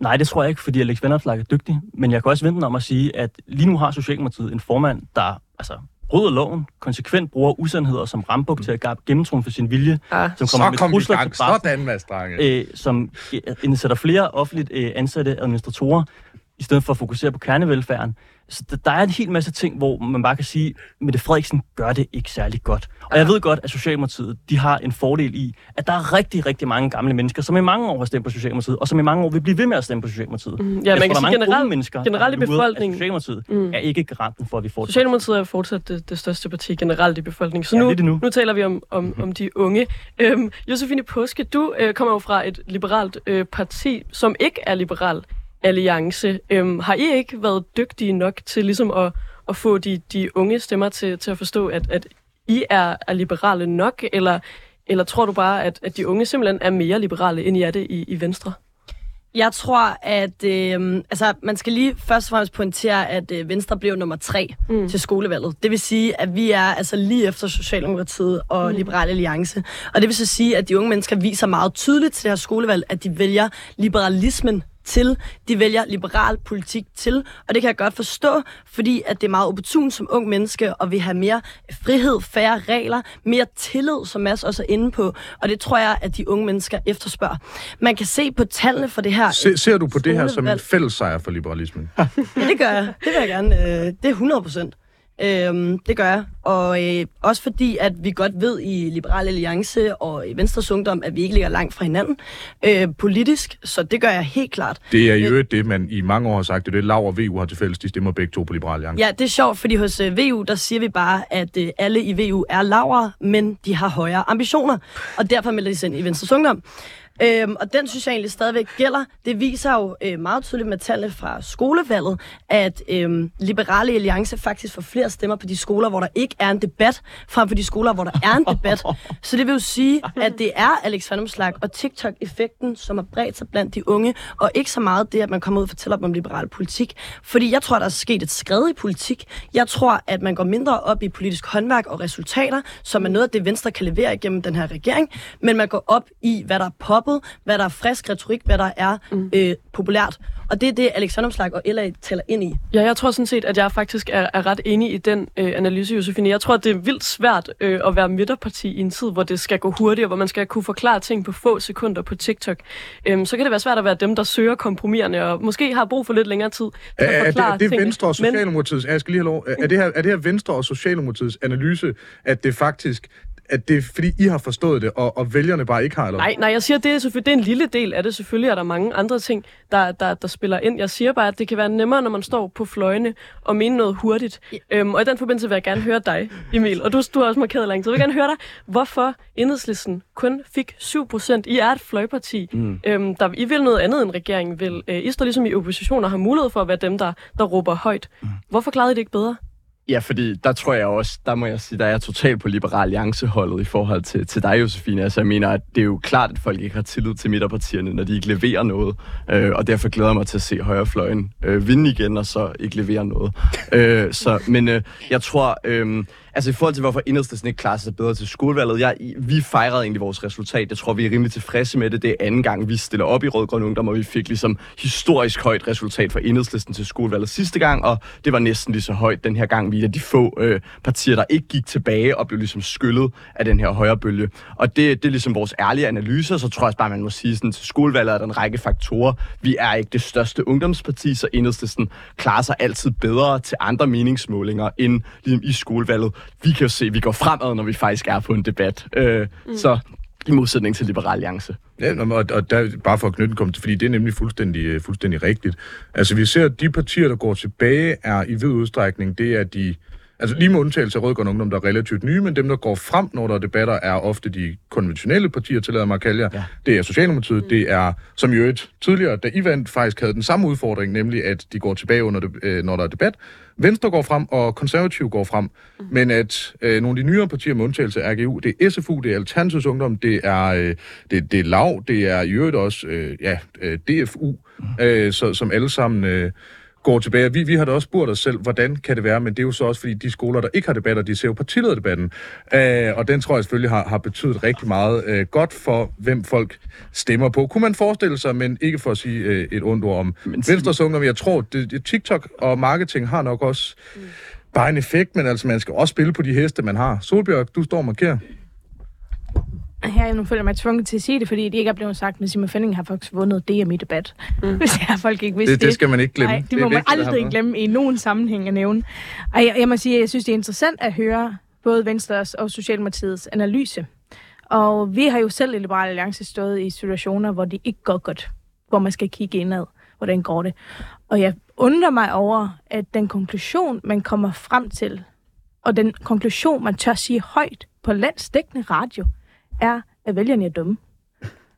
E: Nej, det tror jeg ikke, fordi Alex Vanopslagh er dygtig. Men jeg kan også vente om at sige, at lige nu har Socialdemokratiet en formand, der altså, bryder loven, konsekvent bruger usandheder som rambuk til at gennemtrumfe sin vilje,
B: Ah,
E: som
A: Så
E: kommer med
A: kom
E: trusler til pressen,
A: Sådan, Mads Drange.
E: øh, som øh, indsætter flere offentligt øh, ansatte administratorer, i stedet for at fokusere på kernevelfærden. Så der- er en hel masse ting, hvor man bare kan sige, at Mette Frederiksen gør det ikke særlig godt. Og jeg ved godt, at Socialdemokratiet de har en fordel i, at der er rigtig, rigtig mange gamle mennesker, som i mange år har stemt på Socialdemokratiet, og som i mange år vil blive ved med at stemme på Socialdemokratiet.
B: Mm, ja,
E: Jeg
B: man
E: tror,
B: kan sige
E: mange
B: generelt-
E: mennesker,
B: generelt i
E: er
B: befolkningen.
E: Socialdemokratiet
B: Mm.
E: er ikke garanten for, at vi får det.
B: Socialdemokratiet er fortsat det, det største parti generelt i befolkningen. Så
E: Ja,
B: nu,
E: nu.
B: nu taler vi om, om, om de unge. Øhm, Josefine Påske, du øh, kommer jo fra et liberalt øh, parti, som ikke er liberal alliance. Øhm, har I ikke været dygtige nok til ligesom at, at få de, de unge stemmer til, til at forstå, at, at I er, er liberale nok, eller, eller tror du bare, at, at de unge simpelthen er mere liberale, end I er det i, i Venstre?
F: Jeg tror, at øh, altså, man skal lige først og fremmest pointere, at øh, Venstre blev nummer tre
B: Mm.
F: til skolevalget. Det vil sige, at vi er altså lige efter Socialdemokratiet og mm. Liberal Alliance. Og det vil så sige, at de unge mennesker viser meget tydeligt til det her skolevalg, at de vælger liberalismen til. De vælger liberal politik til, og det kan jeg godt forstå, fordi at det er meget opportun som ung menneske, og vi have mere frihed, færre regler, mere tillid, som Mads også er inde på, og det tror jeg, at de unge mennesker efterspørger. Man kan se på tallene for det her.
A: Se, ser du på det her som en fælles sejr for liberalismen?
F: Ja, det gør jeg. Det vil jeg gerne. Øh, det er 100 procent. Øhm, det gør jeg. Og øh, også fordi, at vi godt ved i Liberal Alliance og i Venstres Ungdom, at vi ikke ligger langt fra hinanden øh, politisk. Så det gør jeg helt klart.
A: Det er i øvrigt det, man i mange år har sagt. Det er det, Lav og VU har til fælles. De stemmer begge to på Liberal Alliance.
F: Ja, det er sjovt, fordi hos øh, VU, der siger vi bare, at øh, alle i VU er lavere, men de har højere ambitioner. Og derfor melder de sig ind i Venstres Ungdom. Øhm, og den synes jeg egentlig stadigvæk gælder. Det viser jo øh, meget tydeligt med tallene fra skolevalget, at øh, Liberale Alliance faktisk får flere stemmer på de skoler, hvor der ikke er en debat, frem for de skoler, hvor der er en debat. [laughs] Så det vil jo sige, at det er Alex Vandomslag og TikTok-effekten, som har bredt sig blandt de unge, og ikke så meget det, at man kommer ud og fortæller dem om liberal politik. Fordi jeg tror, der er sket et skred i politik. Jeg tror, at man går mindre op i politisk håndværk og resultater, som er noget af det, Venstre kan levere igennem den her regering, men man går op i, hvad der er poppet, hvad der er frisk retorik, hvad der er øh, populært. Og det er det, Alex Vandomslag og LA taler ind i.
B: Ja, jeg tror sådan set, at jeg faktisk er, er ret enig i den øh, analyse, Josefine. Jeg tror, at det er vildt svært øh, at være midterparti i en tid, hvor det skal gå hurtigt, og hvor man skal kunne forklare ting på få sekunder på TikTok. Øhm, så kan det være svært at være dem, der søger kompromiserne, og måske har brug for lidt længere tid til at
A: er, det,
B: forklare
A: er det. Venstre og
B: Men-
A: jeg skal lige have lov, er det, her, er det her Venstre og Socialdemokratiets analyse, at det faktisk, at det er fordi I har forstået det, og, og vælgerne bare ikke har, eller?
B: Nej, nej, jeg siger, det er, selvfølgelig, det er en lille del af det. Selvfølgelig er der mange andre ting, der, der, der spiller ind. Jeg siger bare, at det kan være nemmere, når man står på fløjene og mene noget hurtigt. Øhm, og i den forbindelse vil jeg gerne høre dig, Emil. Og du, du har også markeret lang tid. Jeg vil gerne høre dig, hvorfor enhedslisten kun fik 7%. I er et fløjparti. Mm. Øhm, der, I vil noget andet end regeringen vil. Øh, I står ligesom i opposition og har mulighed for at være dem, der, der råber højt. Mm. Hvorfor klarede I det ikke bedre?
C: Ja, fordi der tror jeg også, der må jeg sige, der er jeg totalt på Liberal Alliance-holdet i forhold til, til dig, Josefine. Altså jeg mener, at det er jo klart, at folk ikke har tillid til midterpartierne, når de ikke leverer noget. Øh, og derfor glæder jeg mig til at se højrefløjen øh, vinde igen, og så ikke levere noget. øh, så, men øh, jeg tror, øh, altså i forhold til, hvorfor enhedslisten ikke klarer sig bedre til skolevalget, jeg, vi fejrede egentlig vores resultat. Jeg tror, vi er rimelig tilfredse med det. Det er anden gang, vi stiller op i Rødgrøn Ungdom, og vi fik ligesom historisk højt resultat for enhedslisten til skolevalget sidste gang, og det var næsten lige så højt den her gang. Vi er de få øh, partier, der ikke gik tilbage og blev ligesom skyllet af den her højre bølge. Og det, det er ligesom vores ærlige analyser, så tror jeg bare, man må sige, sådan, til skolevalget er der en række faktorer. Vi er ikke det største ungdomsparti, så enhedslisten klarer sig altid bedre til andre meningsmålinger end ligesom i skolevalget. Vi kan jo se, at vi går fremad, når vi faktisk er på en debat. Øh, mm. Så i modsætning til Liberal Alliance.
A: Ja, og, og der, bare for at knytte kom til, fordi det er nemlig fuldstændig, øh, fuldstændig rigtigt. Altså vi ser, at de partier, der går tilbage, er i vid udstrækning, det er de Altså lige med undtagelse af Rødgrøn Ungdom, der er relativt nye, men dem, der går frem, når der er debatter, er ofte de konventionelle partier, tillader mig at kalde jer. Ja. Det er Socialdemokratiet, mm. det er, som jo et tidligere, da I vandt, faktisk havde den samme udfordring, nemlig at de går tilbage, under det, øh, når der er debat. Venstre går frem, og konservativ går frem. Mm. Men at øh, nogle af de nyere partier med undtagelse af RGU, det er SFU, det er Alternativs Ungdom, det er, øh, det, det er LAV, det er i øvrigt også øh, ja, øh, DFU, mm. øh, så, som alle sammen... Øh, går tilbage. Vi, vi har da også spurgt os selv, hvordan kan det være, men det er jo så også, fordi de skoler, der ikke har debatter, de ser jo partilederdebatten. Øh, og den tror jeg selvfølgelig har, har betydet rigtig meget øh, godt for, hvem folk stemmer på. Kunne man forestille sig, men ikke for at sige øh, et ondt ord om Venstres Ungdom, jeg tror, det, det, TikTok og marketing har nok også mm. bare en effekt, men altså man skal også spille på de heste, man har. Solbjørg, du står og markerer.
D: Her nu føler jeg mig tvunget til at sige det, fordi det ikke er blevet sagt, men Simon Fending har faktisk vundet DM i debat. Mm. Hvis jeg folk ikke vidste
A: det. Det, det skal man ikke glemme.
D: Nej, det, det må man vigtigt, aldrig glemme i nogen sammenhæng at nævne. Og jeg, jeg må sige, at jeg synes, det er interessant at høre både Venstres og Socialdemokratiets analyse. Og vi har jo selv i Liberale Alliance stået i situationer, hvor det ikke går godt. Hvor man skal kigge indad. Hvordan går det? Og jeg undrer mig over, at den konklusion, man kommer frem til, og den konklusion, man tør sige højt på landsdækkende radio, er, at vælgerne er dumme.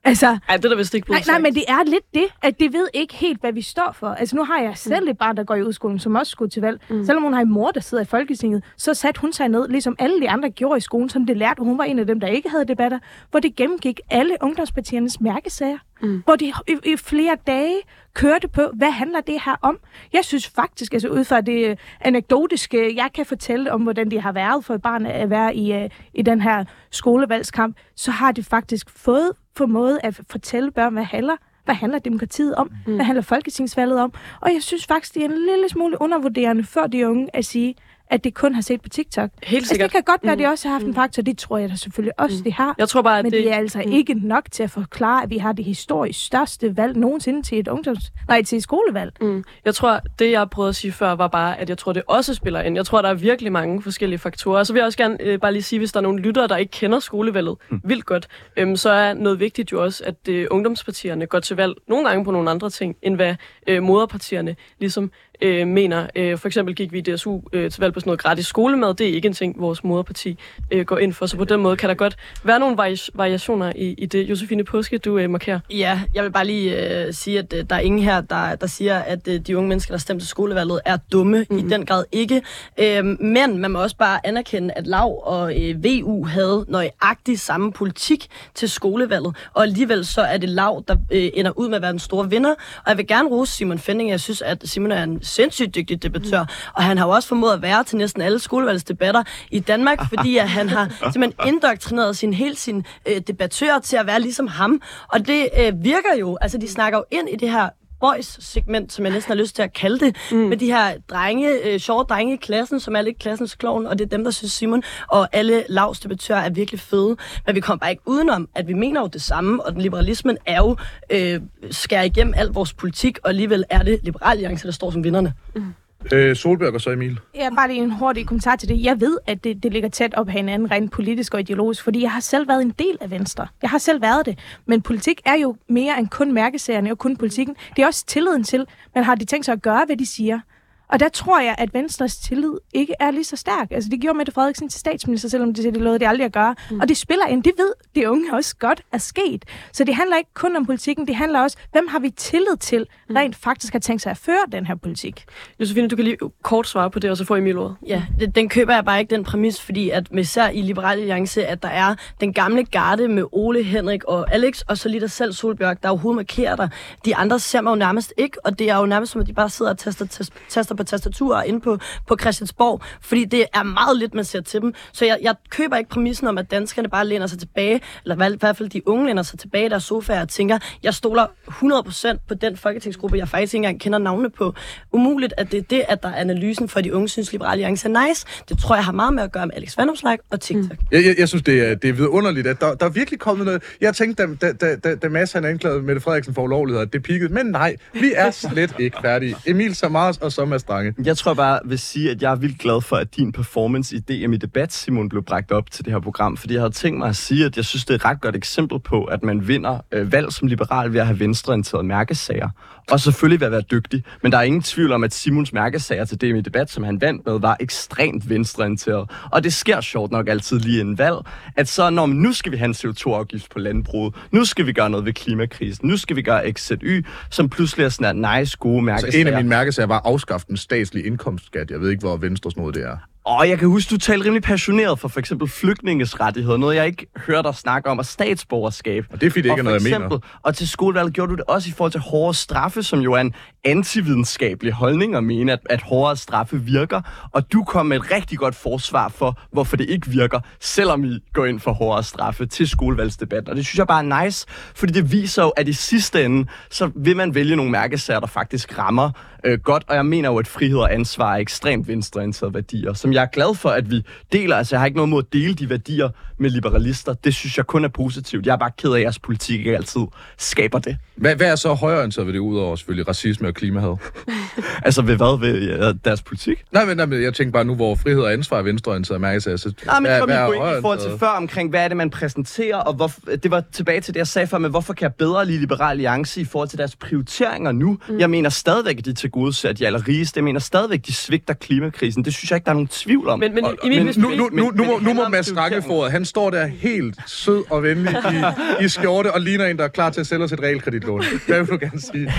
B: Altså, Ej, det er der vist ikke
D: nej, nej, men det er lidt det, at de ved ikke helt, hvad vi står for. Altså, nu har jeg selv mm. et barn, der går i udskoling, som også skulle til valg. Mm. Selvom hun har en mor, der sidder i Folketinget, så satte hun sig ned, ligesom alle de andre gjorde i skolen, som det lærte. Hun var en af dem, der ikke havde debatter, hvor det gennemgik alle ungdomspartiernes mærkesager. Mm. Hvor de i, i flere dage kørte på, hvad handler det her om? Jeg synes faktisk, altså ud fra det anekdotiske, jeg kan fortælle om, hvordan det har været for et barn at være i, uh, i den her skolevalgskamp, så har det faktisk fået formået at fortælle børn, hvad handler hvad handler demokratiet om? Mm. Hvad handler folketingsvalget om? Og jeg synes faktisk, det er en lille smule undervurderende for de unge at sige, at det kun har set på TikTok.
B: Helt sikkert.
D: Altså, det kan godt være, at mm. de også har haft en mm. faktor. Det tror jeg da selvfølgelig også, mm. de har.
B: Jeg tror bare, at
D: Men
B: det...
D: det er altså mm. ikke nok til at forklare, at vi har det historisk største valg nogensinde til et ungdoms... Nej, til et skolevalg.
B: Mm. Jeg tror, det jeg prøvede at sige før, var bare, at jeg tror, det også spiller ind. Jeg tror, der er virkelig mange forskellige faktorer. Og så vil jeg også gerne øh, bare lige sige, hvis der er nogle lyttere, der ikke kender skolevalget mm. vildt godt, øhm, så er noget vigtigt jo også, at øh, ungdomspartierne går til valg nogle gange på nogle andre ting, end hvad øh, moderpartierne ligesom øh, mener. Øh, for eksempel gik vi i DSU øh, til valg på sådan noget gratis skolemad. Det er ikke en ting, vores moderparti øh, går ind for. Så på den måde kan der godt være nogle vari- variationer i, i det. Josefine Påske, du øh, markerer.
F: Ja, jeg vil bare lige øh, sige, at øh, der er ingen her, der, der siger, at øh, de unge mennesker, der stemte til skolevalget, er dumme. Mm-hmm. I mhm. den grad ikke. Øh, men man må også bare anerkende, at Lav og øh, VU havde nøjagtigt samme politik til skolevalget. Og alligevel så er det Lav, der øh, ender ud med at være den store vinder. Og jeg vil gerne rose Simon Fending. Jeg synes, at Simon er en sindssygt dygtig debattør, mm. og han har jo også formået at være til næsten alle skolevalgsdebatter i Danmark, [laughs] fordi at han har simpelthen indoktrineret sin, hele sin øh, debattør til at være ligesom ham, og det øh, virker jo, altså de snakker jo ind i det her boys-segment, som jeg næsten har lyst til at kalde det, mm. med de her drenge, øh, sjove drenge i klassen, som er lidt klassens klovn, og det er dem, der synes Simon og alle lavs debattører er virkelig fede. Men vi kommer bare ikke udenom, at vi mener jo det samme, og den liberalismen er jo øh, skær igennem al vores politik, og alligevel er det Liberal Alliance, der står som vinderne. Mm.
A: Øh, Solberg og så Emil.
D: Ja, bare lige en hurtig kommentar til det. Jeg ved, at det, det ligger tæt op af hinanden rent politisk og ideologisk, fordi jeg har selv været en del af Venstre. Jeg har selv været det. Men politik er jo mere end kun mærkesagerne og kun politikken. Det er også tilliden til, man har de tænkt sig at gøre, hvad de siger. Og der tror jeg, at Venstres tillid ikke er lige så stærk. Altså, det gjorde Mette Frederiksen til statsminister, selvom de, de lovede det aldrig at gøre. Mm. Og det spiller ind. Det ved de unge også godt er sket. Så det handler ikke kun om politikken. Det handler også, hvem har vi tillid til, mm. rent faktisk har tænkt sig at føre den her politik.
B: Josefine, du kan lige kort svare på det, og så får Emil ordet.
F: Ja, det, den køber jeg bare ikke, den præmis, fordi at med især i Liberale Alliance, at der er den gamle garde med Ole, Henrik og Alex, og så lige der selv Solbjørg, der overhovedet markerer dig. De andre ser mig jo nærmest ikke, og det er jo nærmest som, at de bare sidder og taster, taster på tastaturer inde på, på Christiansborg, fordi det er meget lidt, man ser til dem. Så jeg, jeg køber ikke præmissen om, at danskerne bare læner sig tilbage, eller i hvert fald de unge læner sig tilbage i deres sofaer og tænker, jeg stoler 100% på den folketingsgruppe, jeg faktisk ikke engang kender navne på. Umuligt, at det er det, at der er analysen for de unge synes, Liberale Alliance er nice. Det tror jeg har meget med at gøre med Alex Vandomslag og TikTok. Mm.
A: Jeg, jeg, jeg synes, det er, det er vidunderligt, at der, der er virkelig kommet noget... Jeg tænkte, da, da, da, da Mads han anklagede Mette Frederiksen for ulovligheder, at det pikkede. Men nej, vi er slet ikke færdige. Emil Samars og så Strange.
C: Jeg tror bare, vil sige, at jeg er vildt glad for, at din performance i DM i debat, Simon, blev bragt op til det her program. Fordi jeg havde tænkt mig at sige, at jeg synes, det er et ret godt eksempel på, at man vinder øh, valg som liberal ved at have venstreorienterede mærkesager. Og selvfølgelig ved at være dygtig. Men der er ingen tvivl om, at Simons mærkesager til DM i debat, som han vandt med, var ekstremt venstreorienteret. Og det sker sjovt nok altid lige en valg, at så når nu skal vi have en CO2-afgift på landbruget, nu skal vi gøre noget ved klimakrisen, nu skal vi gøre XZY, som pludselig er sådan en nice, gode mærkesager.
A: Så en af mine mærkesager var at afskaffe den statslige indkomstskat. Jeg ved ikke, hvor venstres noget det er.
C: Og jeg kan huske, du talte rimelig passioneret for for eksempel flygtninges rettigheder, noget jeg ikke hørte dig snakke om, og statsborgerskab.
A: Og det er fordi, det ikke er noget, jeg
C: eksempel,
A: mener.
C: Og til skolevalget gjorde du det også i forhold til hårde straffe, som jo er en antividenskabelig holdning at mene, at, at hårdere straffe virker. Og du kom med et rigtig godt forsvar for, hvorfor det ikke virker, selvom I går ind for hårdere straffe til skolevalgsdebatten. Og det synes jeg bare er nice, fordi det viser jo, at i sidste ende, så vil man vælge nogle mærkesager, der faktisk rammer øh, godt. Og jeg mener jo, at frihed og ansvar er ekstremt venstreorienterede værdier, som jeg er glad for, at vi deler. Altså, jeg har ikke noget mod at dele de værdier med liberalister. Det synes jeg kun er positivt. Jeg er bare ked af, at jeres politik ikke altid skaber det.
A: Hvad, hvad er så højreorienteret ved det, udover selvfølgelig racisme og klimahad? [laughs]
C: Altså, ved hvad? Ved ja, deres politik?
A: Nej, men, nej, men jeg tænker bare nu, hvor frihed og ansvar er venstreorienteret mærkesager. Så,
C: Nej, men
A: hvad,
C: kom
A: hvad er
C: vi gå ind i forhold til før omkring, hvad er det, man præsenterer, og hvor, det var tilbage til det, jeg sagde før, men hvorfor kan jeg bedre lide Liberal Alliance i forhold til deres prioriteringer nu? Mm. Jeg mener stadigvæk, at de til gode ser de allerrigeste. Jeg mener stadigvæk, de svigter klimakrisen. Det synes jeg ikke, der er nogen tvivl om.
B: Men, men,
A: Og-
B: Emil,
A: men nu, nu, nu, nu,
C: men
A: må, nu må Mads. Strangeforet, han står der helt sød og venlig i, [laughs] i skjorte og ligner en, der er klar til at sælge os et realkreditlån. Hvad vil du gerne sige?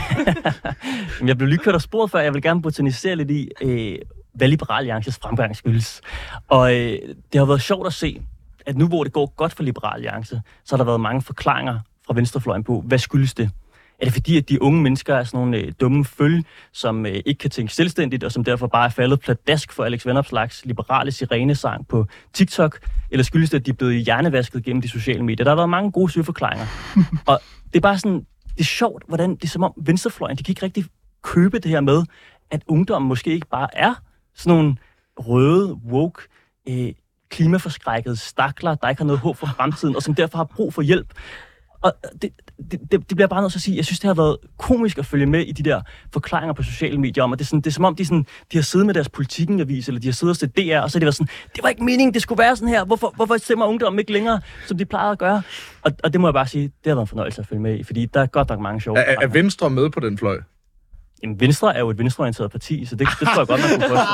E: Men [laughs] jeg blev lige kørt af sporet før. Jeg vil gerne botanisere lidt i, øh, hvad Liberal Alliances fremgang skyldes. Og øh, det har været sjovt at se, at nu hvor det går godt for Liberal Alliance, så har der været mange forklaringer fra venstrefløjen på, hvad skyldes det? Er det fordi, at de unge mennesker er sådan nogle øh, dumme følge, som øh, ikke kan tænke selvstændigt, og som derfor bare er faldet pladask for Alex Vanopslags liberale sirenesang på TikTok? Eller skyldes det, at de er blevet hjernevasket gennem de sociale medier? Der har været mange gode søgeforklaringer. [laughs] og det er bare sådan, det er sjovt, hvordan det er som om venstrefløjen, de kan ikke rigtig købe det her med, at ungdommen måske ikke bare er sådan nogle røde, woke, øh, klimaforskrækkede stakler, der ikke har noget håb for fremtiden, og som derfor har brug for hjælp. Og det, det, det, det bliver bare nødt til at sige, jeg synes, det har været komisk at følge med i de der forklaringer på sociale medier om, at det er, sådan, det er som om, de, sådan, de har siddet med deres politikenavis, eller de har siddet og set DR, og så har de været sådan, det var ikke meningen, det skulle være sådan her. Hvorfor, hvorfor stemmer ungdommen ikke længere, som de plejede at gøre? Og, og det må jeg bare sige, det har været en fornøjelse at følge med i, fordi der er godt nok mange sjove
A: Er, er. Venstre med på den fløj?
E: Jamen, Venstre er jo et venstreorienteret parti, så det, det tror jeg godt, man kunne få. [laughs]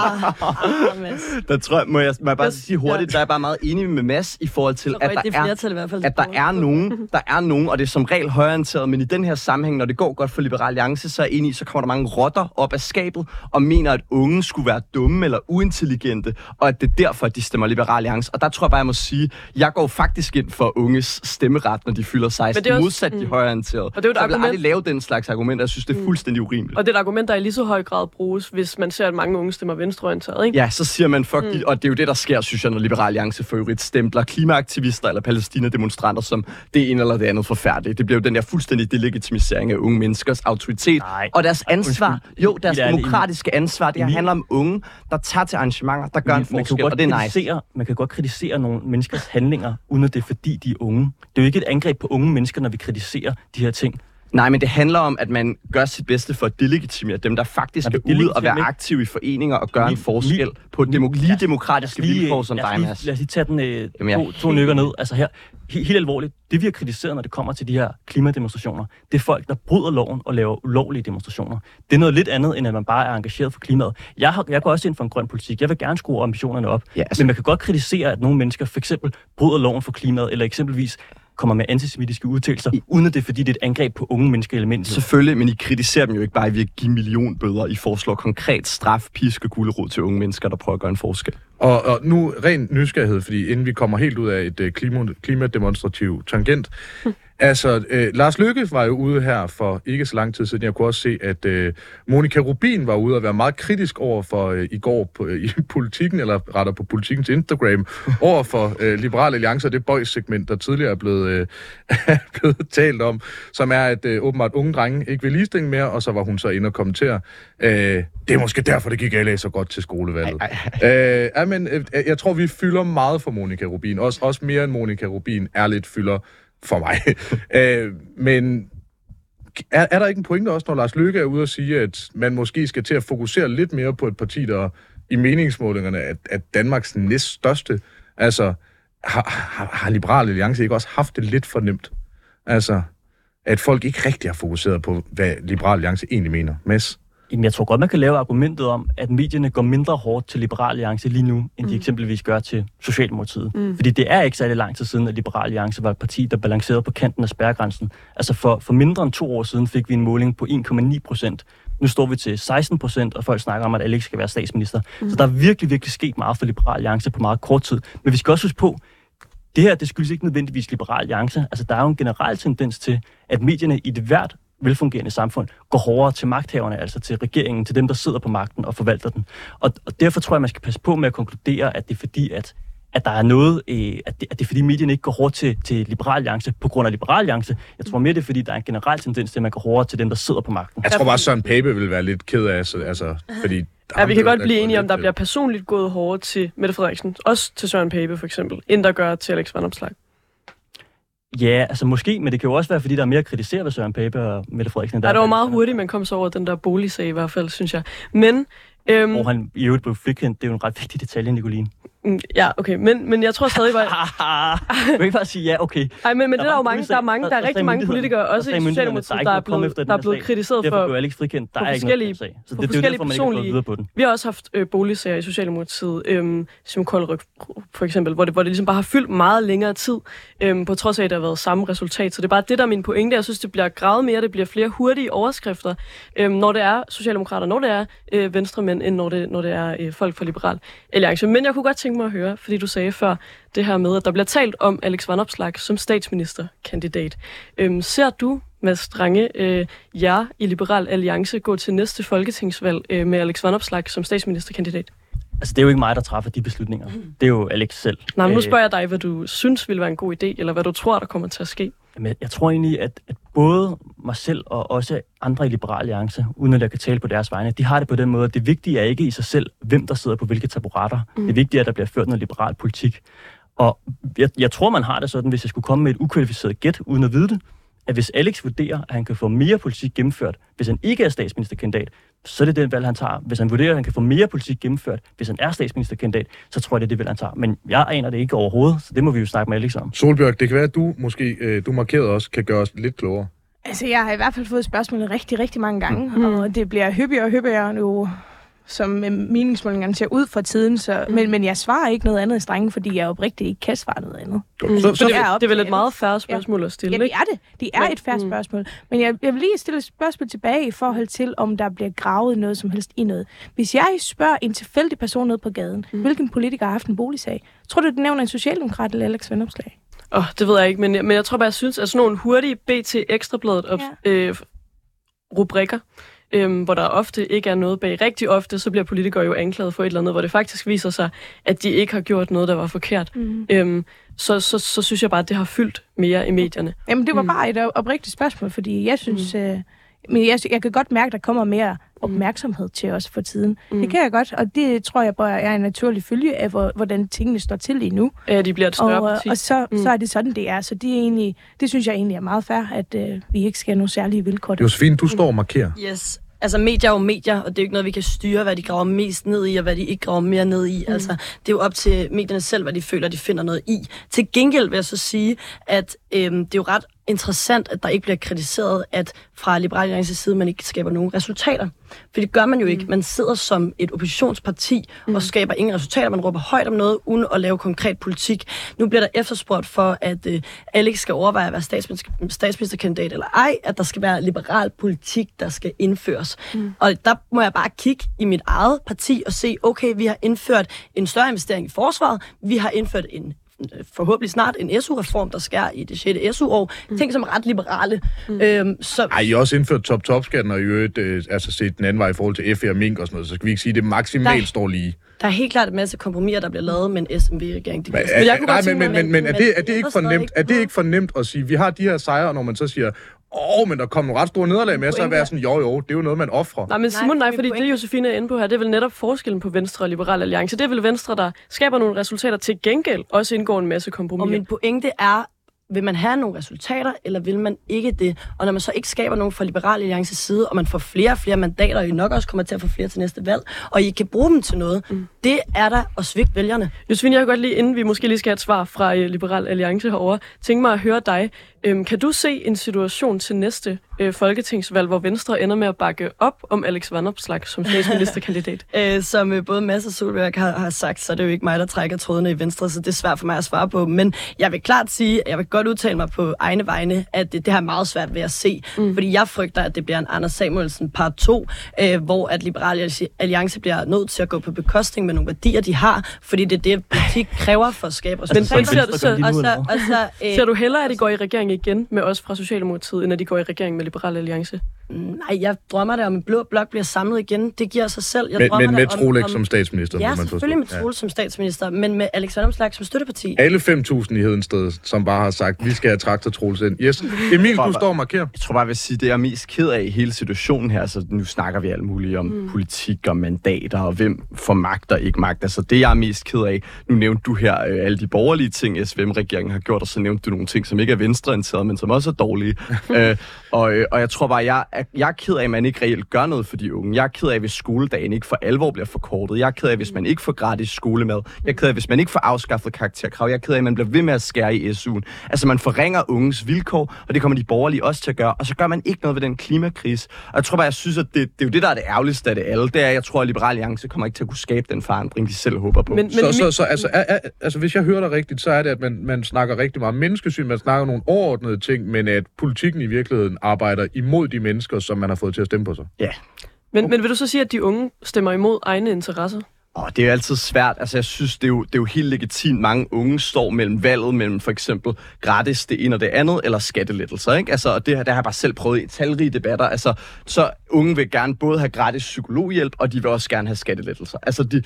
F: Ah.
C: Der tror jeg, må jeg, må jeg bare sige hurtigt, der er jeg bare meget enig med Mads i forhold til, at der
F: det
C: er
F: flertal i hvert fald.
C: at der er nogen, der er nogen, og det er som regel højorienteret, men i den her sammenhæng, når det går godt for Liberal Alliance, så er enig i, så kommer der mange rotter op af skabet, og mener, at unge skulle være dumme eller uintelligente, og at det er derfor, at de stemmer Liberal Alliance. Og der tror jeg bare, jeg må sige, jeg går faktisk ind for unges stemmeret, når de fylder 16,
B: Men det er også-
C: modsat de
B: mm.
C: højorienterede.
B: Og det er jo et
C: så jeg vil
B: argument-
C: aldrig lave den slags argument, jeg synes, det er fuldstændig urimeligt.
B: Og det et argument, der i lige så høj grad bruges, hvis man ser, at mange unge stemmer venstreorienteret, ikke?
C: Ja, så siger man, fuck, mm. og det er jo det, der sker, synes jeg, når Liberal Alliance for øvrigt stempler klimaaktivister eller palæstina-demonstranter som det ene eller det andet forfærdeligt. Det bliver jo den der fuldstændig delegitimisering af unge menneskers autoritet
E: Nej.
C: og deres ansvar.
E: Undskyld.
C: Jo, deres demokratiske ansvar. Det her handler om unge, der tager til arrangementer, der gør en
E: man kan jo
C: forskel, og det er nice.
E: Man kan godt kritisere nogle menneskers handlinger, uden at det er fordi, de er unge. Det er jo ikke et angreb på unge mennesker, når vi kritiserer de her ting.
C: Nej, men det handler om, at man gør sit bedste for at delegitimere dem, der faktisk
E: Nej,
C: skal
E: det
C: ud og være aktive i foreninger og gøre en
E: Min-
C: forskel
E: min-
C: på demo- lige
E: lad os-
C: demokratiske
E: Lad lige,
C: vilkår som dig,
E: lige-
C: Mads.
E: Lad os lige tage den øh,
C: Jamen, jeg er
E: to, to
C: helt
E: nykker ned. Altså her, he, helt alvorligt, det vi har kritiseret, når det kommer til de her klimademonstrationer, det er folk, der bryder loven og laver ulovlige demonstrationer. Det er noget lidt andet, end at man bare er engageret for klimaet. Jeg, har, jeg går også ind for en grøn politik. Jeg vil gerne skrue ambitionerne op.
C: Ja, altså-
E: Men man kan godt kritisere, at nogle mennesker for eksempel bryder loven for klimaet, eller eksempelvis kommer med antisemitiske udtalelser, uden at det er fordi, det er et angreb på unge mennesker element.
C: Selvfølgelig, men I kritiserer dem jo ikke bare ved at give millionbøder. I foreslår konkret straf, pisk og gulerod til unge mennesker, der prøver at gøre en forskel.
A: Og, og nu ren nysgerrighed, fordi inden vi kommer helt ud af et uh, klima, klimademonstrativ tangent, Altså, øh, Lars Lykke var jo ude her for ikke så lang tid siden. Jeg kunne også se, at øh, Monika Rubin var ude og være meget kritisk over for øh, i går på, øh, i [laughs] politikken, eller retter på politikens Instagram, [laughs] over for øh, Liberale Alliance og det boys-segment, der tidligere er blevet, øh, [laughs] er blevet talt om, som er, at øh, åbenbart unge drenge ikke vil ligestilling mere, og så var hun så inde og kommentere, øh, det er måske derfor, det gik LA så godt til skolevalget. Øh, ja, men, øh, jeg tror, vi fylder meget for Monika Rubin. Også, også mere end Monika Rubin ærligt fylder for mig. [laughs] øh, men er, er der ikke en pointe også, når Lars Løkke er ude og sige, at man måske skal til at fokusere lidt mere på et parti, der i meningsmålingerne er, er Danmarks næststørste? Altså, har, har, har Liberal Alliance ikke også haft det lidt for nemt? Altså, at folk ikke rigtig har fokuseret på, hvad Liberal Alliance egentlig mener. Mads?
E: Jamen, jeg tror godt, man kan lave argumentet om, at medierne går mindre hårdt til Liberal Alliance lige nu, end de eksempelvis gør til Socialdemokratiet. Mm. Fordi det er ikke særlig lang tid siden, at Liberal Alliance var et parti, der balancerede på kanten af spærregrænsen. Altså for, for mindre end to år siden fik vi en måling på 1,9 procent. Nu står vi til 16 procent, og folk snakker om, at Alex skal være statsminister. Mm. Så der er virkelig, virkelig sket meget for Liberal Alliance på meget kort tid. Men vi skal også huske på, det her, det skyldes ikke nødvendigvis Liberal Alliance. Altså, der er jo en generel tendens til, at medierne i det hvert velfungerende samfund går hårdere til magthaverne, altså til regeringen, til dem, der sidder på magten og forvalter den. Og, og derfor tror jeg, man skal passe på med at konkludere, at det er fordi, at at der er noget, øh, at, det, at det er fordi medierne ikke går hårdt til, til Liberal Alliance på grund af Liberal Alliance. Jeg tror mere, det er fordi, der er en generel tendens til, at man går hårdere til dem, der sidder på magten.
A: Jeg tror bare, Søren Pape vil være lidt ked af, altså, fordi...
B: Ja, vi kan godt blive enige om, der
A: lidt-
B: bliver personligt gået hårdere til Mette Frederiksen. Også til Søren Pape, for eksempel. End der gør til Alex Van Opslag.
E: Ja, altså måske, men det kan jo også være, fordi der er mere at kritisere ved Søren Pape og Mette Frederiksen. der
B: Ja, det var meget hurtigt, man kom så over den der boligsag i hvert fald, synes jeg. Men, øhm,
E: Hvor han i øvrigt blev frikendt. Det er jo en ret vigtig detalje, Nicoline.
B: Mm, ja, okay, men, men jeg tror stadig, var...
E: du kan ikke bare sige ja, okay.
B: Ej, men, men det er der jo mange, der er mange, der er
E: der-
B: rigtig
E: der
B: mange politikere, også
E: der
B: i Socialdemokratiet,
E: ikke
B: der er blevet, der er blevet kritiseret
E: Derfor
B: for...
E: blev Alex frikendt. Der er ikke noget sag. Så det, det er jo
B: forskellige
E: derfor, man ikke er videre på den.
B: Vi har også haft øh, boligsager i Socialdemokratiet, øhm, som Koldryk for eksempel, hvor det, hvor det ligesom bare har fyldt meget længere tid, øhm, på trods af, at der har været samme resultat. Så det er bare det, der er min pointe. Jeg synes, det bliver gravet mere, det bliver flere hurtige overskrifter, øhm, når det er Socialdemokrater, når det er øh, venstremænd, end når det, når det er øh, folk fra Liberal Alliance. Men jeg kunne godt tænke mig at høre, fordi du sagde før det her med, at der bliver talt om Alex Van Opslag som statsministerkandidat. Øhm, ser du, Mads Strange, øh, jer i Liberal Alliance gå til næste folketingsvalg øh, med Alex Van Opslag som statsministerkandidat?
E: Altså, det er jo ikke mig, der træffer de beslutninger. Det er jo Alex selv.
B: Nej, men nu
E: Øh,
B: spørger jeg dig, hvad du synes ville være en god idé, eller hvad du tror, der kommer til at ske.
E: Jamen, jeg tror egentlig, at, at både mig selv og også andre i Liberal Alliance, uden at jeg kan tale på deres vegne, de har det på den måde, at det vigtige er ikke i sig selv, hvem der sidder på hvilke taburetter. Mm. Det vigtige er, at der bliver ført noget liberal politik. Og jeg, jeg tror, man har det sådan, hvis jeg skulle komme med et ukvalificeret gæt, uden at vide det, at hvis Alex vurderer, at han kan få mere politik gennemført, hvis han ikke er statsministerkandidat, så er det den valg, han tager. Hvis han vurderer, at han kan få mere politik gennemført, hvis han er statsministerkandidat, så tror jeg, det er det valg, han tager. Men jeg aner det ikke overhovedet, så det må vi jo snakke med Alex om.
A: Solbjørg, det kan være, at du måske, øh, du markerede også, kan gøre os lidt klogere.
D: Altså, jeg har i hvert fald fået spørgsmålet rigtig, rigtig mange gange, mm. og det bliver hyppigere og hyppigere nu, som øh, meningsmålingerne ser ud for tiden. Så, mm. men, men jeg svarer ikke noget andet i strengen, fordi jeg oprigtigt ikke kan svare noget andet.
A: Mm. Så,
B: Så det,
D: er
B: det er vel et meget færre spørgsmål at stille,
D: Ja, det
B: ikke?
D: er det. Det er
B: Men-
D: et færre
B: mm.
D: spørgsmål. Men jeg, jeg vil lige stille et spørgsmål tilbage i forhold til, om der bliver gravet noget som helst i noget. Hvis jeg spørger en tilfældig person nede på gaden, mm. hvilken politiker har haft en boligsag, tror du, det nævner en socialdemokrat eller Alex Vandopslag?
B: Åh, oh, det ved jeg ikke, men, jeg- men jeg tror bare, jeg synes, at sådan nogle hurtige BT Ekstrabladet op, ja. øh, rubrikker, øhm, hvor der ofte ikke er noget bag. Rigtig ofte, så bliver politikere jo anklaget for et eller andet, hvor det faktisk viser sig, at de ikke har gjort noget, der var forkert.
D: Mm.
B: Øhm, så, så, så synes jeg bare, at det har fyldt mere i medierne.
D: Jamen, det var
B: Mm.
D: bare et op- oprigtigt spørgsmål, fordi jeg synes... Mm. Øh, men jeg, jeg kan godt mærke, at der kommer mere opmærksomhed til os for tiden. Mm. Det kan jeg godt, og det tror jeg bare er en naturlig følge af, hvor, hvordan tingene står til lige nu.
B: Ja, de bliver et større
D: Og,
B: parti.
D: og så,
B: Mm.
D: mm. så er det sådan, det er. Så det, er egentlig, det synes jeg egentlig er meget fair, at øh, vi ikke skal have nogle særlige vilkår. der.
A: Josefine, du står og markerer.
F: Yes. Altså, medier er jo medier, og det er jo ikke noget, vi kan styre, hvad de graver mest ned i, og hvad de ikke graver mere ned i. Mm. Altså, det er jo op til medierne selv, hvad de føler, de finder noget i. Til gengæld vil jeg så sige, at øhm, det er jo ret interessant, at der ikke bliver kritiseret, at fra Liberale Alliances side, man ikke skaber nogen resultater. For det gør man jo ikke. Man sidder som et oppositionsparti mm. og skaber ingen resultater. Man råber højt om noget, uden at lave konkret politik. Nu bliver der efterspurgt for, at øh, Alex skal overveje at være statsminister, statsministerkandidat eller ej, at der skal være liberal politik, der skal indføres. Mm. Og der må jeg bare kigge i mit eget parti og se, okay, vi har indført en større investering i forsvaret, vi har indført en forhåbentlig snart en SU-reform, der skærer i det 6. SU-år. Mm. Ting, som er ret liberale. Mm. Øhm, så,
A: Ej, I har også indført top-top-skatten, og i øvrigt øh, altså set den anden vej i forhold til FE og Mink og sådan noget, så skal vi ikke sige, at det maksimalt
F: Nej.
A: står lige.
F: Der er helt klart en masse kompromiser, der bliver lavet med en SMV-regering.
A: Men,
F: Men jeg kunne
A: nej,
F: godt
A: men, men, men, men er, det, er, det ikke for nemt, er det ikke for nemt at sige, vi har de her sejre, når man så siger, åh, oh, men der kommer nogle ret store nederlag med, så er være sådan, jo jo, det er jo noget, man offrer.
B: Nej, men Simon, nej, fordi det Josefine er inde på her, det er vel netop forskellen på Venstre og Liberal Alliance. Det er vel Venstre, der skaber nogle resultater til gengæld, også indgår en masse
F: Og
B: kompromiser.
F: min pointe er, vil man have nogle resultater, eller vil man ikke det? Og når man så ikke skaber nogen fra Liberal Alliances side, og man får flere og flere mandater, og I nok også kommer til at få flere til næste valg, og I kan bruge dem til noget, mm. det er der at svigte vælgerne.
B: Josefine, jeg kan godt lige, inden vi måske lige skal have et svar fra øh, Liberal Alliance herover, tænke mig at høre dig. Øhm, kan du se en situation til næste øh, folketingsvalg, hvor Venstre ender med at bakke op om Alex Vanopslagh som statsministerkandidat? [laughs]
F: Øh, som øh, både Mads og Solberg har, har sagt, så er det jo ikke mig, der trækker trådene i Venstre, så det er svært for mig at svare på. Men jeg vil klart sige, at jeg vil godt udtale mig på egne vegne, at det, det har meget svært ved at se. Mm. Fordi jeg frygter, at det bliver en Anders Samuelsen part 2, øh, hvor at Liberal Alliance bliver nødt til at gå på bekostning med nogle værdier, de har, fordi det er det, politik kræver for at skabe
B: Men- men
F: resultater.
B: ser du- så-
F: og så, og så, [laughs] øh,
B: Ser du hellere, at de går i regering igen med os fra Socialdemokratiet, end de går i regering med Liberal Alliance?
F: Nej, jeg drømmer da om, en blå blok bliver samlet igen. Det giver sig selv. Jeg
A: Men,
F: drømmer
A: men med
F: om-
A: Trolex
F: om-
A: som statsminister,
F: Ja,
A: man
F: selvfølgelig med Troels som statsminister, men med Alex Vandomslag som støtteparti.
A: Alle 5.000 i Hedensted, som bare har sagt, vi skal have traktor Troels ind. Yes. Emil, du står og markerer.
C: Jeg tror bare, jeg vil sige, det jeg er mest ked af i hele situationen her, så nu snakker vi alt muligt om mm. politik og mandater, og hvem får magt og ikke magt. Altså det, jeg er mest ked af, nu nævnte du her øh, alle de borgerlige ting, SVM-regeringen har gjort, og så nævnte du nogle ting, som ikke er venstreorienterede, men som også er dårlige. [laughs] øh, og, øh, og jeg tror bare, jeg, er- jeg er ked af, at man ikke reelt gør noget for de unge. Jeg er ked af, hvis skoledagen ikke for alvor bliver forkortet. Jeg er ked af, hvis man ikke får gratis skolemad. Jeg er ked af, hvis man ikke får afskaffet karakterkrav. Jeg er ked af, at man bliver ved med at skære i SU'en. Altså man forringer unges vilkår, og det kommer de borgerlige også til at gøre. Og så gør man ikke noget ved den klimakrise. Og jeg tror bare, jeg synes, at det, det er jo det, der er det ærgerligste af det alle. Det er, at jeg tror, at Liberal Alliance kommer ikke til at kunne skabe den forandring, de selv håber på.
B: Men, men
A: Så, så, så altså, er, er, altså, hvis jeg hører dig rigtigt, så er det, at man, man snakker rigtig meget om menneskesyn, man snakker nogle overordnede ting, men at politikken i virkeligheden arbejder imod de mennesker, som man har fået til at stemme på sig.
C: ja,
B: Men, men vil du så sige, at de unge stemmer imod egne interesser?
C: Åh, det er jo altid svært. Altså, jeg synes, det er, jo, det er jo helt legitimt. Mange unge står mellem valget mellem for eksempel gratis det ene og det andet, eller skattelettelser, ikke? Altså, og det, her- det har jeg bare selv prøvet i talrige debatter. Altså, så unge vil gerne både have gratis psykologhjælp, og de vil også gerne have skattelettelser. Altså, de,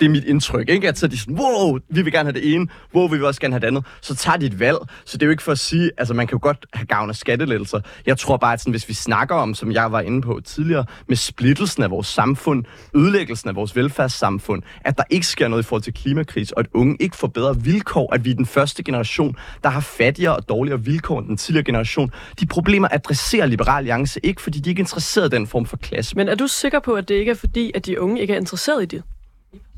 C: det er mit indtryk, ikke? At så er de sådan, wow, vi vil gerne have det ene, wow, vi vil også gerne have det andet. Så tager de et valg. Så det er jo ikke for at sige, altså man kan jo godt have gavn af skattelettelser. Jeg tror bare, at sådan, hvis vi snakker om, som jeg var inde på tidligere, med splittelsen af vores samfund, ødelæggelsen af vores velfærdssamfund, at der ikke sker noget i forhold til klimakris, og at unge ikke får bedre vilkår, at vi er den første generation, der har fattigere og dårligere vilkår end den tidligere generation. De problemer adresserer Liberal Alliance ikke, fordi de ikke er interesseret i den form for klasse.
B: Men er du sikker på, at det ikke er fordi, at de unge ikke er interesseret i det?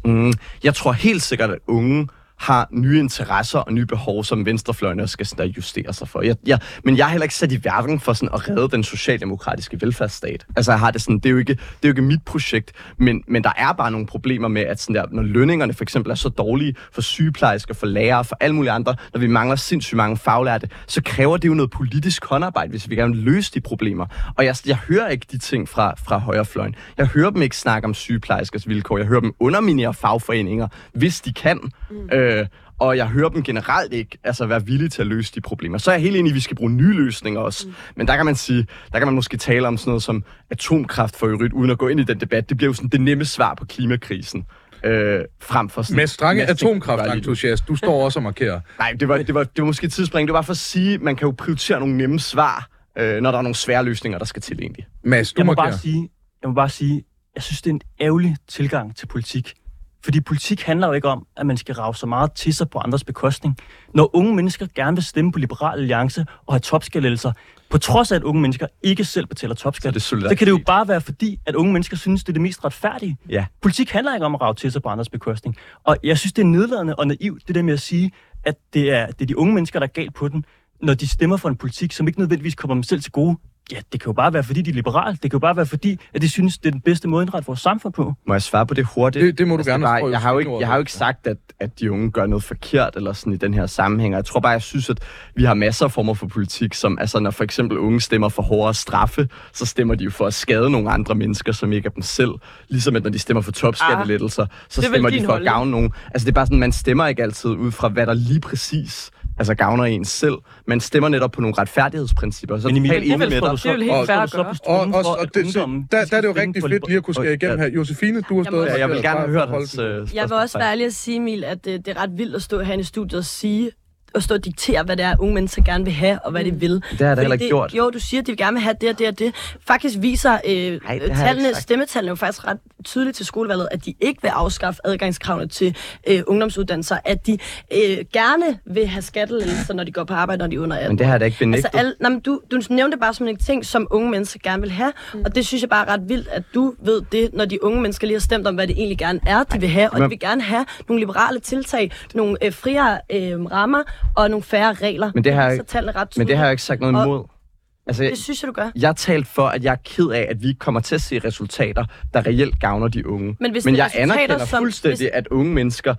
C: Mm, jeg tror helt sikkert, at unge har nye interesser og nye behov, som venstrefløjen også skal sådan der justere sig for. Jeg, jeg, men jeg er heller ikke sat i verden for sådan at redde den socialdemokratiske velfærdsstat. Altså, jeg har det sådan, det er jo ikke, det er jo ikke mit projekt, men, men der er bare nogle problemer med, at sådan der, når lønningerne for eksempel er så dårlige for sygeplejersker, for lærere, for alle mulige andre, når vi mangler sindssygt mange faglærte, så kræver det jo noget politisk håndarbejde, hvis vi gerne vil løse de problemer. Og jeg, jeg hører ikke de ting fra, fra højrefløjen. Jeg hører dem ikke snakke om sygeplejerskers vilkår. Jeg hører dem underminere fagforeninger, hvis de kan. Mm. Øh, og jeg hører dem generelt ikke altså være villige til at løse de problemer. Så er jeg helt enig i, at vi skal bruge nye løsninger også. Mm. Men der kan man sige, der kan man måske tale om sådan noget som atomkraft for øvrigt, uden at gå ind i den debat. Det bliver jo sådan det nemme svar på klimakrisen. Øh, frem for sådan
A: Med strange atomkraftentusiast, du står også og markerer. [laughs]
C: Nej, det var, det, var, det var måske et tidsspring. Det var for at sige, at man kan jo prioritere nogle nemme svar, øh, når der er nogle svære løsninger, der skal til egentlig.
A: Mads, du
E: jeg må
A: markerer.
E: bare sige, jeg må bare sige, jeg synes, det er en ærgerlig tilgang til politik. Fordi politik handler jo ikke om, at man skal rave så meget til sig på andres bekostning. Når unge mennesker gerne vil stemme på Liberal Alliance og have topskattelettelser, på trods af, at unge mennesker ikke selv betaler topskat,
C: Så det
E: så kan det jo bare være fordi, at unge mennesker synes, det er det mest retfærdige.
C: Ja.
E: Politik handler ikke om at rave til sig på andres bekostning. Og jeg synes, det er nedladende og naivt, det der med at sige, at det er, det er de unge mennesker, der er galt på den, når de stemmer for en politik, som ikke nødvendigvis kommer dem selv til gode. Ja, det kan jo bare være, fordi de er liberale. Det kan jo bare være, fordi at de synes, det er den bedste måde at indrette vores samfund på.
C: Må jeg svare på det hurtigt?
A: Det, det må du
C: Altså,
A: gerne.
C: er bare, jeg, har jo ikke, jeg har jo ikke sagt, at, at de unge gør noget forkert eller sådan i den her sammenhæng. Jeg tror bare, jeg synes, at vi har masser af former for politik, som altså, når for eksempel unge stemmer for hårdere straffe, så stemmer de jo for at skade nogle andre mennesker, som ikke er dem selv. Ligesom at når de stemmer for topskattelettelser, så
B: er vel
C: stemmer de for at gavne nogen. Altså det er bare sådan, man stemmer ikke altid ud fra, hvad der lige præcis altså gavner en selv. Man stemmer netop på nogle retfærdighedsprincipper. Så er
E: Men Emil,
C: totalt enig med dig.
B: Det er
E: så-
B: helt fair at gøre.
A: Og, og, og
E: at
A: det,
E: ungdommen,
A: der,
E: de
A: der er det jo rigtig fedt lige at kunne skære igennem her. Josefine, du har stået...
C: jeg vil gerne have hørt
A: Bare-
C: hans... Øh,
F: Jeg vil også være ærlig at sige, Emil, at det, det er ret vildt at stå her i studiet og sige, at stå og diktere, hvad det er, unge mennesker gerne vil have, og hvad de vil.
C: Det har jeg da heller ikke
F: det,
C: gjort.
F: Jo, du siger, at de vil gerne vil have det og det og det. Faktisk viser øh,
C: ikke
F: tallene, stemmetallene jo faktisk ret tydeligt til skolevalget, at de ikke vil afskaffe adgangskravene til øh, ungdomsuddannelser, at de øh, gerne vil have skattelettelser, når de går på arbejde, når de er under 18
C: Men det har jeg da ikke benægtet.
F: Altså, alle, nej, men du, du nævnte bare som en ting, som unge mennesker gerne vil have, mm. og det synes jeg bare er ret vildt, at du ved det, når de unge mennesker lige har stemt om, hvad det egentlig gerne er, de vil have, og
C: men-
F: de vil gerne have nogle liberale tiltag, nogle øh, friere øh, rammer og nogle færre regler.
C: Men det har jeg
F: så tallene ret
C: Men det har jeg ikke sagt noget
F: Og-
C: imod. Altså,
F: Det synes jeg, du gør.
C: jeg har talt for, at jeg er ked af, at vi ikke kommer til at se resultater, der reelt gavner de unge.
F: Men hvis
C: Men
F: det er
C: jeg
F: resultater,
C: anerkender
F: som-
C: fuldstændig,
F: hvis-
C: at unge mennesker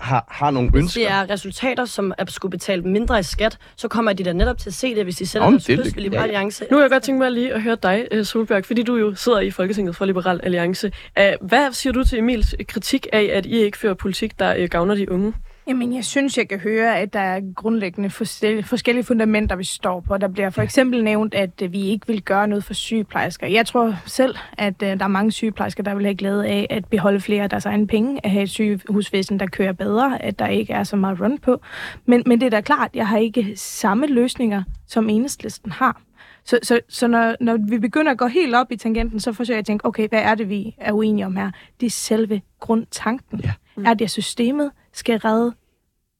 C: har, har nogle
F: Hvis
C: ønsker.
F: det er resultater, som er skulle betale mindre i skat, så kommer de da netop til at se det, hvis de sætter
C: Om
F: deres
C: det-
F: ved Liberal
C: ja.
F: Alliance.
B: Nu vil jeg godt tænke mig lige at høre dig, øh, Solberg, fordi du jo sidder i Folketinget for Liberal Alliance. Hvad siger du til Emils kritik af, at I ikke fører politik, der uh, gavner de unge?
D: Jamen, jeg synes, jeg kan høre, at der er grundlæggende forskellige, fundamenter, vi står på. Der bliver for eksempel nævnt, at øh, vi ikke vil gøre noget for sygeplejersker. Jeg tror selv, at øh, der er mange sygeplejersker, der vil have glæde af at beholde flere af deres egne penge, at have et sygehusvæsen, der kører bedre, at der ikke er så meget run på. Men, men det er da klart, jeg har ikke samme løsninger, som enhedslisten har. Så, så, så når, når vi begynder at gå helt op i tangenten, så forsøger jeg at tænke, okay, hvad er det, vi er uenige om her? Det er selve grundtanken.
C: Ja.
D: Er det, at systemet skal redde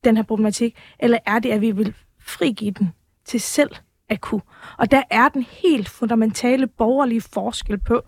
D: den her problematik, eller er det, at vi vil frigive den til selv at kunne? Og der er den helt fundamentale borgerlige forskel på,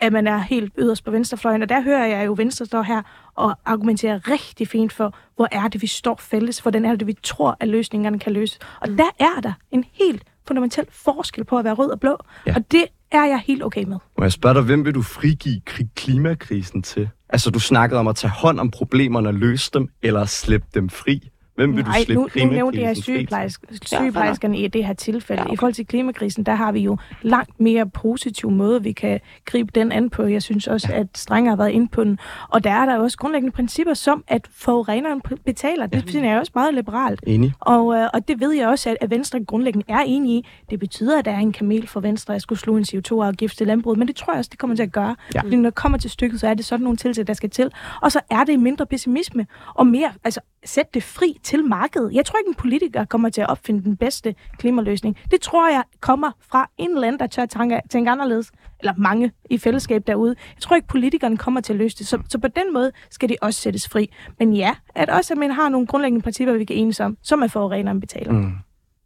D: at man er helt yderst på venstrefløjen, og der hører jeg jo Venstre stå her og argumentere rigtig fint for, hvor er det, vi står fælles, hvordan er det, vi tror, at løsningerne kan løses. Og der er der en helt fundamental forskel på at være rød og blå,
C: Ja.
D: og det er jeg helt okay med.
C: Må jeg spørge dig, hvem vil du frigive klimakrisen til? Altså, du snakkede om at tage hånd om problemerne og løse dem, eller slippe dem fri. Hvem vil du
D: Nej,
C: slippe
D: nu, nu nævnte jeg sygeplejersk, sygeplejerskerne i det her tilfælde. Ja, okay. I forhold til klimakrisen, der har vi jo langt mere positiv måde, vi kan gribe den an på. Jeg synes også, ja. at Strenge har været inde på den. Og der er der også grundlæggende principper, som at forureneren betaler. Det finder jeg også meget liberalt.
C: Enig.
D: Og, øh, og det ved jeg også, at, at Venstre grundlæggende er enige i. Det betyder, at der er en kamel for Venstre at skulle slå en CO2-afgift til landbruget, men det tror jeg også, det kommer til at gøre.
C: Ja.
D: Fordi når det kommer til stykket, så er det sådan nogle tiltag, der skal til. Og så er det mindre pessimisme og mere, altså sæt det fri til markedet. Jeg tror ikke, en politiker kommer til at opfinde den bedste klimaløsning. Det tror jeg kommer fra en eller anden, der tør tænke, tænke anderledes. Eller mange i fællesskab derude. Jeg tror ikke, politikerne kommer til at løse det. Så, så på den måde skal de også sættes fri. Men ja, at også at man har nogle grundlæggende principper, vi kan enes om, som er forureneren betaler.
C: Mm.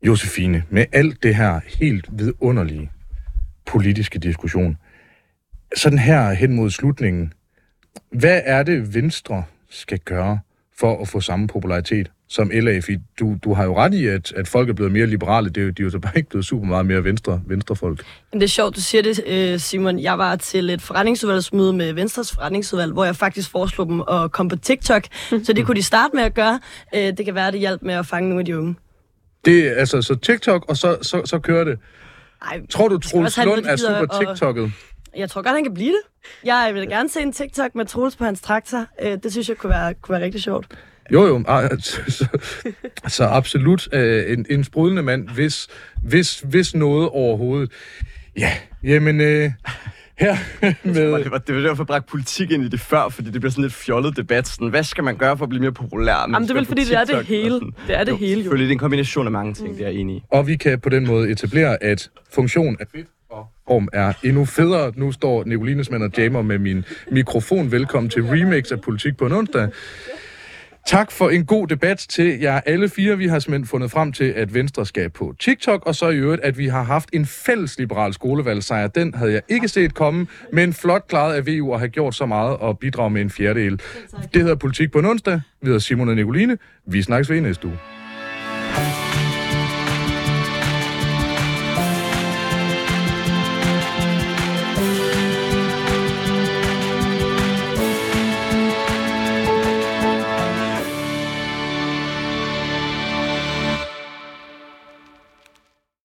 A: Josefine, med alt det her helt vidunderlige politiske diskussion, sådan her hen mod slutningen, hvad er det, Venstre skal gøre for at få samme popularitet som LA? Fordi du, du har jo ret i, at, at folk er blevet mere liberale. Det er jo, de er jo så bare ikke blevet super meget mere venstre, venstrefolk.
F: Men det er sjovt, du siger det, øh, Simon. Jeg var til et forretningsudvalgsmøde med Venstres forretningsudvalg, hvor jeg faktisk foreslog dem at komme på TikTok. så det kunne de starte med at gøre. Øh, det kan være, det hjalp med at fange nogle af de unge.
A: Det er altså så TikTok, og så, så, så kører det.
F: Ej,
A: Tror du, Troels Lund er super
F: at-
A: TikTokket?
F: Jeg tror godt, han kan blive det. Jeg vil gerne se en TikTok med Troels på hans traktor. Øh, det synes jeg kunne være, kunne være rigtig sjovt.
A: Jo, jo. ah, [laughs] Så, så, så absolut øh, en, en sprudlende mand, hvis, hvis, hvis noget overhovedet. Ja, jamen øh, her [laughs]
C: Med... Det var, det var derfor, jeg bragte politik ind i det før, fordi det bliver sådan lidt fjollet debat. Sådan, hvad skal man gøre for at blive mere populær? Man
B: Jamen, det er vel fordi, det er det hele. Det er det
C: jo,
B: hele, jo.
C: Selvfølgelig, det er en kombination af mange ting, det er jeg enig i.
A: Og vi kan på den måde etablere, at funktion er fedt, og form er endnu federe. Nu står Nicolines mand og jammer med min mikrofon. Velkommen til Remix af Politik på en onsdag. Tak for en god debat til jer alle fire. Vi har simpelthen fundet frem til, at Venstre skal på TikTok, og så i øvrigt, at vi har haft en fælles liberal skolevalgsejr. Den havde jeg ikke set komme, men flot klaret af VU at have gjort så meget og bidrage med en fjerdedel. Det hedder Politik på en onsdag. Vi hedder Simon og Nicoline. Vi snakkes ved i næste uge.